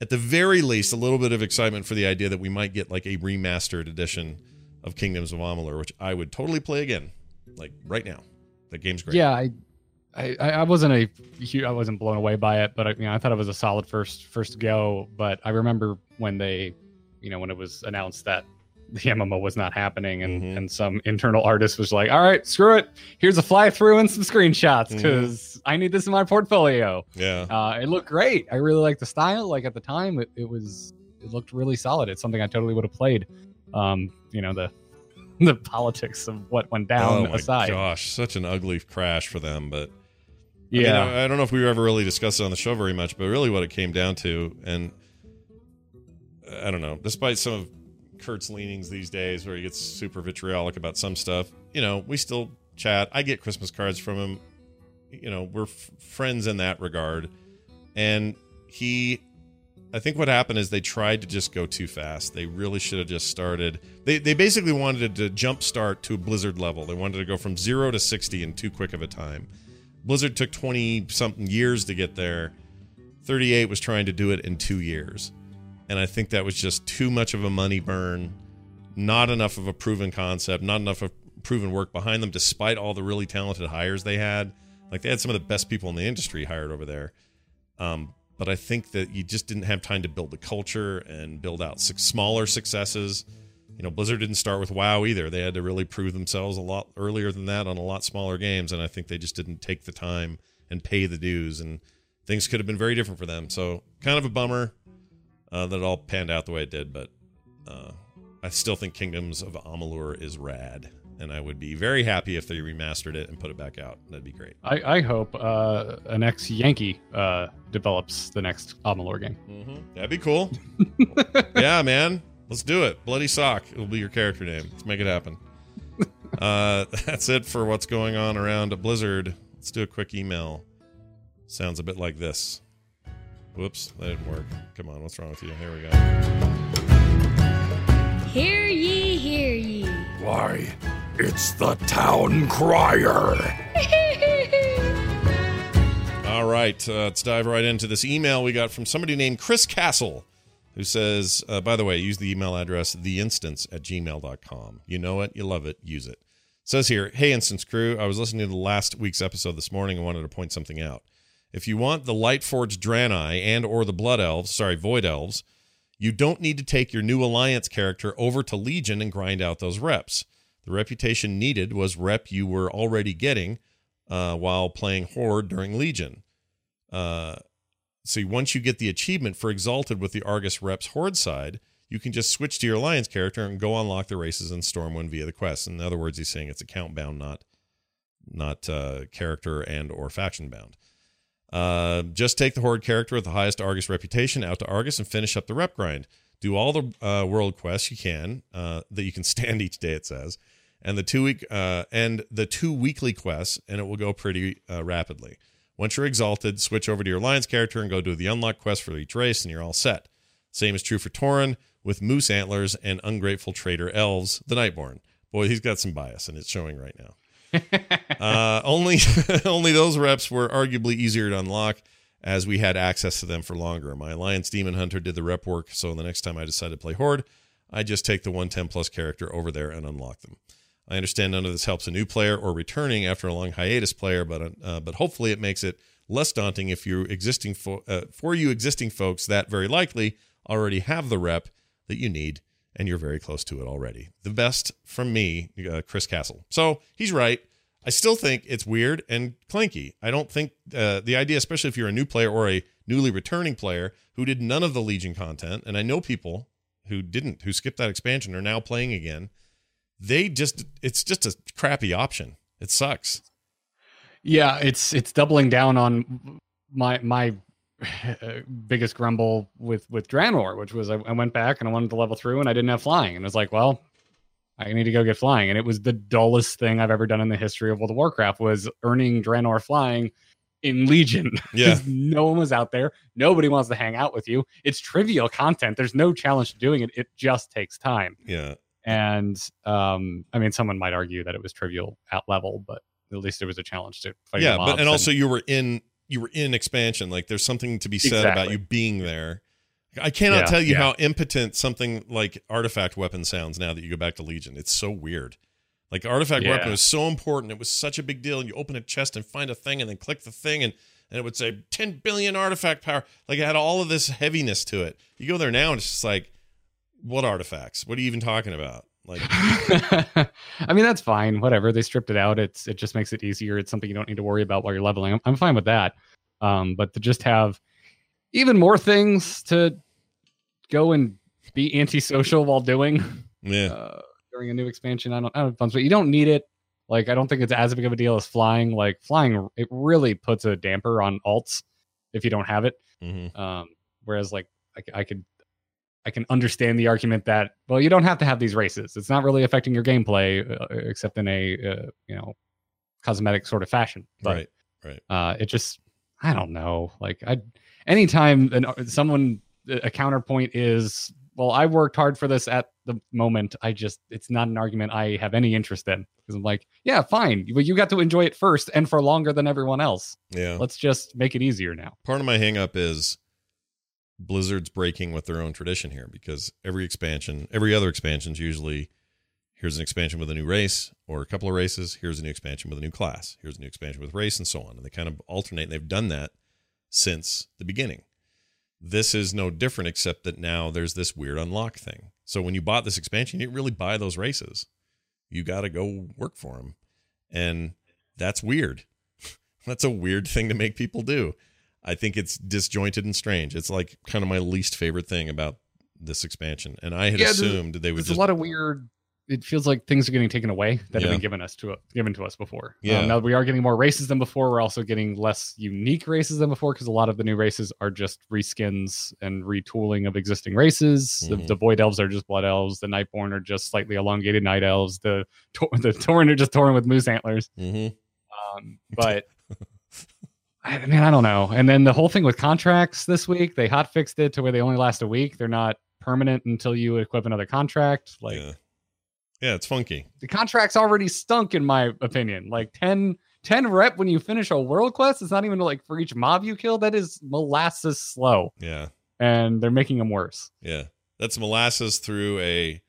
at the very least, a little bit of excitement for the idea that we might get like a remastered edition of Kingdoms of Amalur, which I would totally play again, like right now. The game's great. Yeah, I, I, I wasn't a, I wasn't blown away by it, but I, you know, I thought it was a solid first first go. But I remember when they, you know, when it was announced that the MMO was not happening, and Mhm. and some internal artist was like, "All right, screw it. Here's a fly through and some screenshots because I need this in my portfolio." Yeah. Uh, it looked great. I really liked the style. Like at the time, it, it was it looked really solid. It's something I totally would have played. Um, you know the the politics of what went down oh my aside. gosh, such an ugly crash for them. But I Yeah, mean, I, I don't know if we ever really discussed it on the show very much, but really what it came down to, and I don't know, despite some of Curt's leanings these days, where he gets super vitriolic about some stuff, you know, we still chat. I get Christmas cards from him. You know, we're f- friends in that regard. And he, I think what happened is they tried to just go too fast. They really should have just started. They, they basically wanted to jump start to a Blizzard level. They wanted to go from zero to 60 in too quick of a time. Blizzard took 20 something years to get there. 38 was trying to do it in two years. And I think that was just too much of a money burn, not enough of a proven concept, not enough of proven work behind them, despite all the really talented hires they had. Like they had some of the best people in the industry hired over there. Um, but I think that you just didn't have time to build the culture and build out smaller successes. You know, Blizzard didn't start with WoW either. They had to really prove themselves a lot earlier than that on a lot smaller games, and I think they just didn't take the time and pay the dues, and things could have been very different for them. So, kind of a bummer uh, that it all panned out the way it did, but uh, I still think Kingdoms of Amalur is rad, and I would be very happy if they remastered it and put it back out. That'd be great. I, I hope uh, an ex Yankee uh, develops the next Amalur game. Mm-hmm. That'd be cool. yeah, man. Let's do it. Bloody Sock. It'll be your character name. Let's make it happen. uh, that's it for what's going on around Blizzard. Let's do a quick email. Sounds a bit like this. Whoops, that didn't work. Come on, what's wrong with you? Here we go. Hear ye, hear ye. Why, it's the town crier. All right, uh, let's dive right into this email we got from somebody named Chris Castle, who says, uh, by the way, use the email address theinstance at gmail.com. You know it, you love it, use it. Says here, hey, Instance crew, I was listening to the last week's episode this morning and wanted to point something out. If you want the Lightforged Draenei and or the Blood Elves, sorry, Void Elves, you don't need to take your new Alliance character over to Legion and grind out those reps. The reputation needed was rep you were already getting uh, while playing Horde during Legion. Uh, so once you get the achievement for Exalted with the Argus reps Horde side, you can just switch to your Alliance character and go unlock the races in Stormwind via the quest. In other words, he's saying it's account bound, not not uh, character and or faction bound. Uh, just take the Horde character with the highest Argus reputation out to Argus and finish up the rep grind. Do all the uh, world quests you can uh, that you can stand each day. It says, and the two week uh, and the two weekly quests, and it will go pretty uh, rapidly. Once you're exalted, switch over to your Alliance character and go do the unlock quest for each race, and you're all set. Same is true for Tauren with Moose Antlers and Ungrateful traitor Elves, the Nightborne. Boy, he's got some bias, and it's showing right now. uh, only only those reps were arguably easier to unlock as we had access to them for longer. My Alliance Demon Hunter did the rep work, so the next time I decided to play Horde, I just take the 110 plus character over there and unlock them. I understand none of this helps a new player or returning after a long hiatus player, but uh, but hopefully it makes it less daunting if you existing fo- uh, for you existing folks that very likely already have the rep that you need and you're very close to it already. The best from me, uh, Chris Castle. So he's right. I still think it's weird and clanky. I don't think uh, the idea, especially if you're a new player or a newly returning player who did none of the Legion content, and I know people who didn't, who skipped that expansion, are now playing again. They just, it's just a crappy option. It sucks. Yeah, it's it's doubling down on my my uh, biggest grumble with with Draenor, which was I, I went back and I wanted to level through and I didn't have flying, and I was like, well, I need to go get flying, and it was the dullest thing I've ever done in the history of World of Warcraft was earning Draenor flying in Legion. Yeah. no one was out there. Nobody wants to hang out with you. It's trivial content. There's no challenge to doing it. It just takes time. Yeah. And um, I mean, someone might argue that it was trivial at level, but at least it was a challenge to fight. yeah, but and also you were in you were in expansion. Like there's something to be said about you being there. I cannot Yeah, tell you yeah. how impotent something like artifact weapon sounds now that you go back to Legion. It's so weird. Like artifact Yeah. weapon was so important. It was such a big deal. And you open a chest and find a thing and then click the thing and and it would say 10 billion artifact power. Like it had all of this heaviness to it. You go there now and it's just like, what artifacts? What are you even talking about? Like I mean, that's fine. Whatever. They stripped it out. It's it just makes it easier. It's something you don't need to worry about while you're leveling. I'm, I'm fine with that. Um, but to just have even more things to go and be antisocial while doing yeah. uh, during a new expansion, I don't, I don't fun. But you don't need it. Like I don't think it's as big of a deal as flying. Like flying, it really puts a damper on alts if you don't have it. hmm Um, whereas like I could I can understand the argument that well you don't have to have these races. It's not really affecting your gameplay uh, except in a uh, you know cosmetic sort of fashion. But right. Right. uh, it just I don't know. Like I anytime an, uh, someone a counterpoint is well I worked hard for this at the moment. I just it's not an argument I have any interest in because I'm like yeah fine, but you got to enjoy it first and for longer than everyone else. Yeah. Let's just make it easier now. part of my hangup is Blizzard's breaking with their own tradition here because every expansion, every other expansion is usually here's an expansion with a new race or a couple of races, here's a new expansion with a new class, here's a new expansion with race, and so on. And they kind of alternate, and they've done that since the beginning. This is no different, except that now there's this weird unlock thing. So when you bought this expansion, you didn't really buy those races. You got to go work for them. And that's weird. that's a weird thing to make people do. I think it's disjointed and strange. It's like kind of my least favorite thing about this expansion. And I had Yeah, assumed they would There's just a lot of weird. It feels like things are getting taken away that Yeah. have been given us to given to us before. Yeah. Um, now we are getting more races than before. We're also getting less unique races than before because a lot of the new races are just reskins and retooling of existing races. Mhm. The, the void elves are just blood elves. The nightborne are just slightly elongated night elves. The the Tauren are just Tauren with moose antlers. Mhm. Um, but I mean, I don't know. And then the whole thing with contracts this week, they hot fixed it to where they only last a week. They're not permanent until you equip another contract. Like yeah. Yeah, it's funky. the contract's already stunk, in my opinion. Like 10, 10 rep when you finish a world quest. It's not even like for each mob you kill. That is molasses slow, Yeah. and they're making them worse. Yeah. That's molasses through a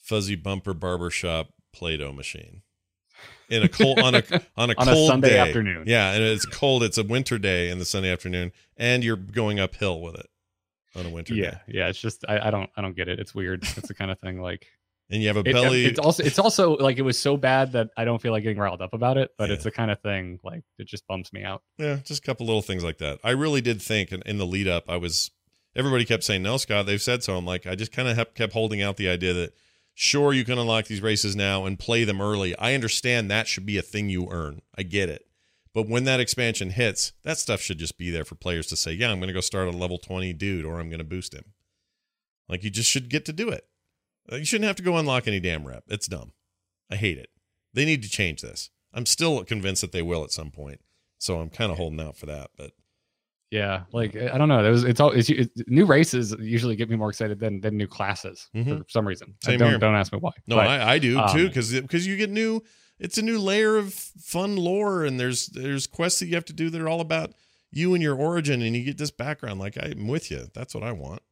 fuzzy bumper barbershop Play-Doh machine. In a cold on a on a On a cold Sunday day. afternoon. Yeah, and it's cold. It's a winter day in the Sunday afternoon, and you're going uphill with it on a winter Yeah, day. yeah. It's just I, I don't I don't get it. It's weird. It's the kind of thing like And you have a it, belly. it's also it's also like it was so bad that I don't feel like getting riled up about it. But Yeah. it's the kind of thing like it just bumps me out. Yeah, just a couple little things like that. I really did think in, in the lead up, I was everybody kept saying no, Scott. They've said so. I'm like, I just kind of kept holding out the idea that sure you can unlock these races now and play them early. I understand that should be a thing you earn. I get it. But when that expansion hits, that stuff should just be there for players to say, yeah, I'm going to go start a level 20 dude or I'm going to boost him. Like you just should get to do it. You shouldn't have to go unlock any damn rep. It's dumb. I hate it. They need to change this. I'm still convinced that they will at some point. So I'm kind of holding out for that, but Yeah, like I don't know. There was it's all it's, it's new races usually get me more excited than than new classes Mhm. for some reason. I Same don't here. don't ask me why. no, But, I, I do um, too because because you get new. It's a new layer of fun lore, and there's there's quests that you have to do that are all about you and your origin, and you get this background. Like I'm with you. That's what I want.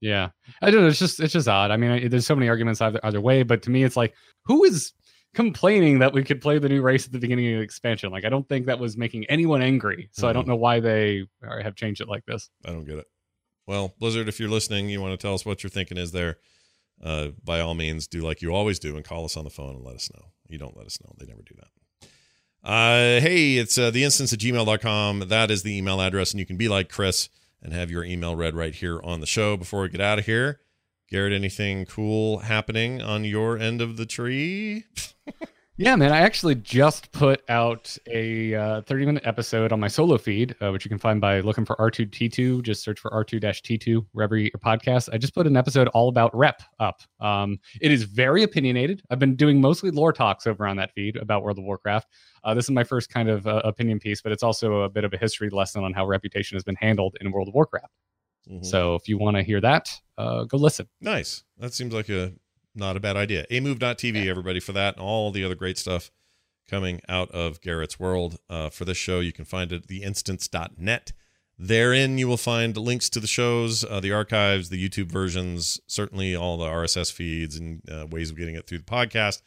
yeah, I don't know. It's just it's just odd. I mean, I, there's so many arguments either either way, but to me, it's like who is complaining that we could play the new race at the beginning of the expansion? Like I don't think that was making anyone angry. So I don't Mhm. know why they have changed it like this. I don't get it. Well, Blizzard, if you're listening, you want to tell us what you're thinking is there. uh, by all means, do like you always do and call us on the phone and let us know. You don't let us know. They never do that. Uh, hey, it's uh, the instance at gmail.com. That is the email address, and you can be like Chris and have your email read right here on the show. Before we get out of here, Garrett, anything cool happening on your end of the tree? Yeah, man. I actually just put out a uh, 30 minute episode on my solo feed, uh, which you can find by looking for R2T2. Just search for R2 T2 wherever you get your podcast. I just put an episode all about rep up. Um, it is very opinionated. I've been doing mostly lore talks over on that feed about World of Warcraft. Uh, this is my first kind of uh, opinion piece, but it's also a bit of a history lesson on how reputation has been handled in World of Warcraft. Mhm. So if you want to hear that, uh, go listen. Nice. That seems like a not a bad idea. amove.tv, everybody, for that and all the other great stuff coming out of Garrett's world. Uh, for this show, you can find it at theinstance.net. Therein, you will find links to the shows, uh, the archives, the YouTube versions, certainly all the RSS feeds and uh, ways of getting it through the podcast,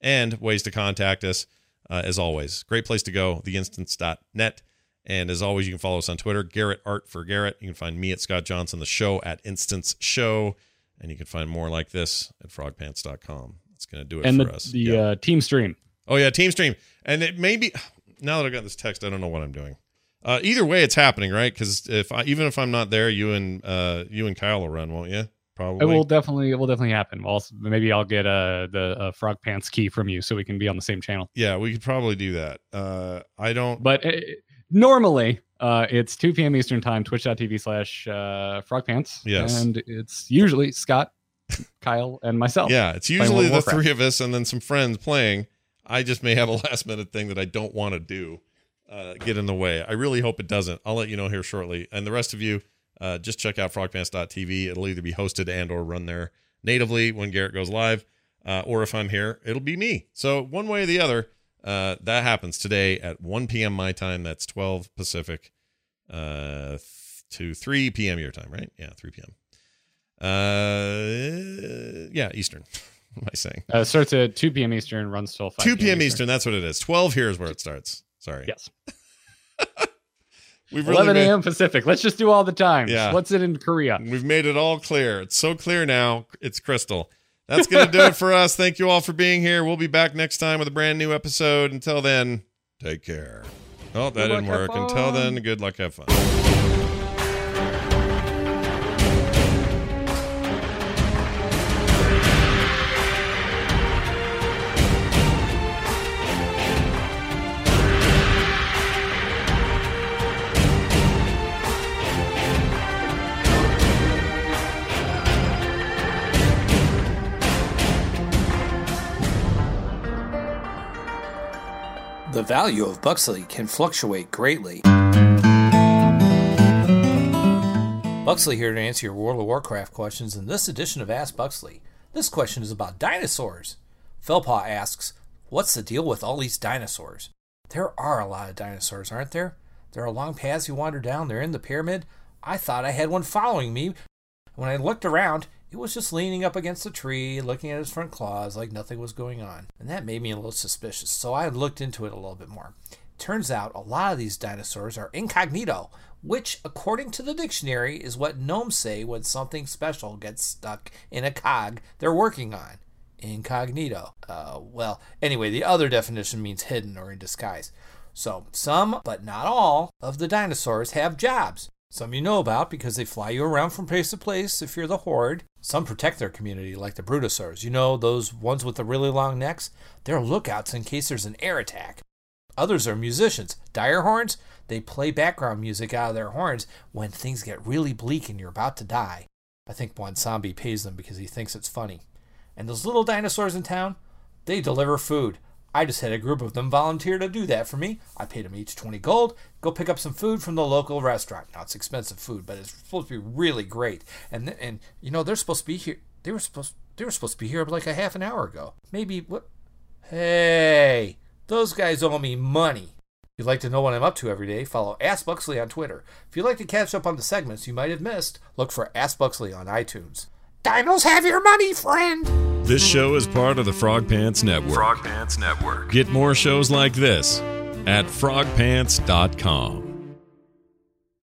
and ways to contact us. Uh, as always, great place to go, theinstance.net. And as always, you can follow us on Twitter, Garrett Art for Garrett. You can find me at Scott Johnson, the show at Instance Show. And you can find more like this at frogpants.com. That's going to do it and for the, us. the Yeah. uh, team stream. oh, yeah, Team Stream. And it may be, now that I got this text, I don't know what I'm doing. Uh, either way, it's happening, right? Because if I, even if I'm not there, you and uh, you and Kyle will run, won't you? Probably. It will definitely, it will definitely happen. Well, s- maybe I'll get uh, the uh, frog pants key from you so we can be on the same channel. yeah, we could probably do that. Uh, I don't. But uh, normally, uh, it's 2 p.m. Eastern time, twitch.tv slash uh, frogpants. Yes. And it's usually Scott, Kyle, and myself. Yeah, it's usually the three of us and then some friends playing. I just may have a last minute thing that I don't want to do uh, get in the way. I really hope it doesn't. I'll let you know here shortly. And the rest of you, uh, just check out frogpants.tv. It'll either be hosted and or run there natively when Garrett goes live, uh, or if I'm here, it'll be me. So one way or the other, uh, that happens today at 1 p.m. my time. That's 12 Pacific uh, to 3 p.m. your time, right? Yeah, 3 p.m. Uh, yeah, Eastern. what am I saying? Uh, starts at 2 p.m. Eastern, runs till 5 2 p.m. Eastern. That's what it is. 12 here is where it starts. Sorry. Yes. We've 11 made, a.m. Pacific. Let's just do all the time. Yeah. What's it in Korea? we've made it all clear. It's so clear now. It's crystal. That's going to do it for us. Thank you all for being here. We'll be back next time with a brand new episode. Until then, take care. Oh, that Good didn't luck, work. Until then, good luck. Have fun. Value of Buxley can fluctuate greatly. Buxley here to answer your World of Warcraft questions in this edition of Ask Buxley. This question is about dinosaurs. Felpaw asks, What's the deal with all these dinosaurs? There are a lot of dinosaurs, aren't there? There are long paths you wander down, they're in the pyramid. I thought I had one following me. When I looked around, it was just leaning up against a tree, looking at his front claws like nothing was going on. And that made me a little suspicious, so I looked into it a little bit more. Turns out a lot of these dinosaurs are incognito, which, according to the dictionary, is what gnomes say when something special gets stuck in a cog they're working on. Incognito. Uh, well, anyway, the other definition means hidden or in disguise. So, some, but not all, of the dinosaurs have jobs. Some you know about because they fly you around from place to place if you're the horde. Some protect their community, like the Brutosaurs. You know, those ones with the really long necks? They're lookouts in case there's an air attack. Others are musicians. Dire horns? They play background music out of their horns when things get really bleak and you're about to die. I think zombie pays them because he thinks it's funny. And those little dinosaurs in town? They deliver food. I just had a group of them volunteer to do that for me. I paid them each 20 gold. Go pick up some food from the local restaurant. Now it's expensive food, but it's supposed to be really great. And and you know they're supposed to be here. They were supposed they were supposed to be here like a half an hour ago. Maybe what? Hey, those guys owe me money. If you'd like to know what I'm up to every day, follow Ask Buxley on Twitter. If you'd like to catch up on the segments you might have missed, look for Ask Buxley on iTunes. Dinos have your money, friend! This show is part of the Frog Pants Network. Frog Pants Network. Get more shows like this at frogpants.com.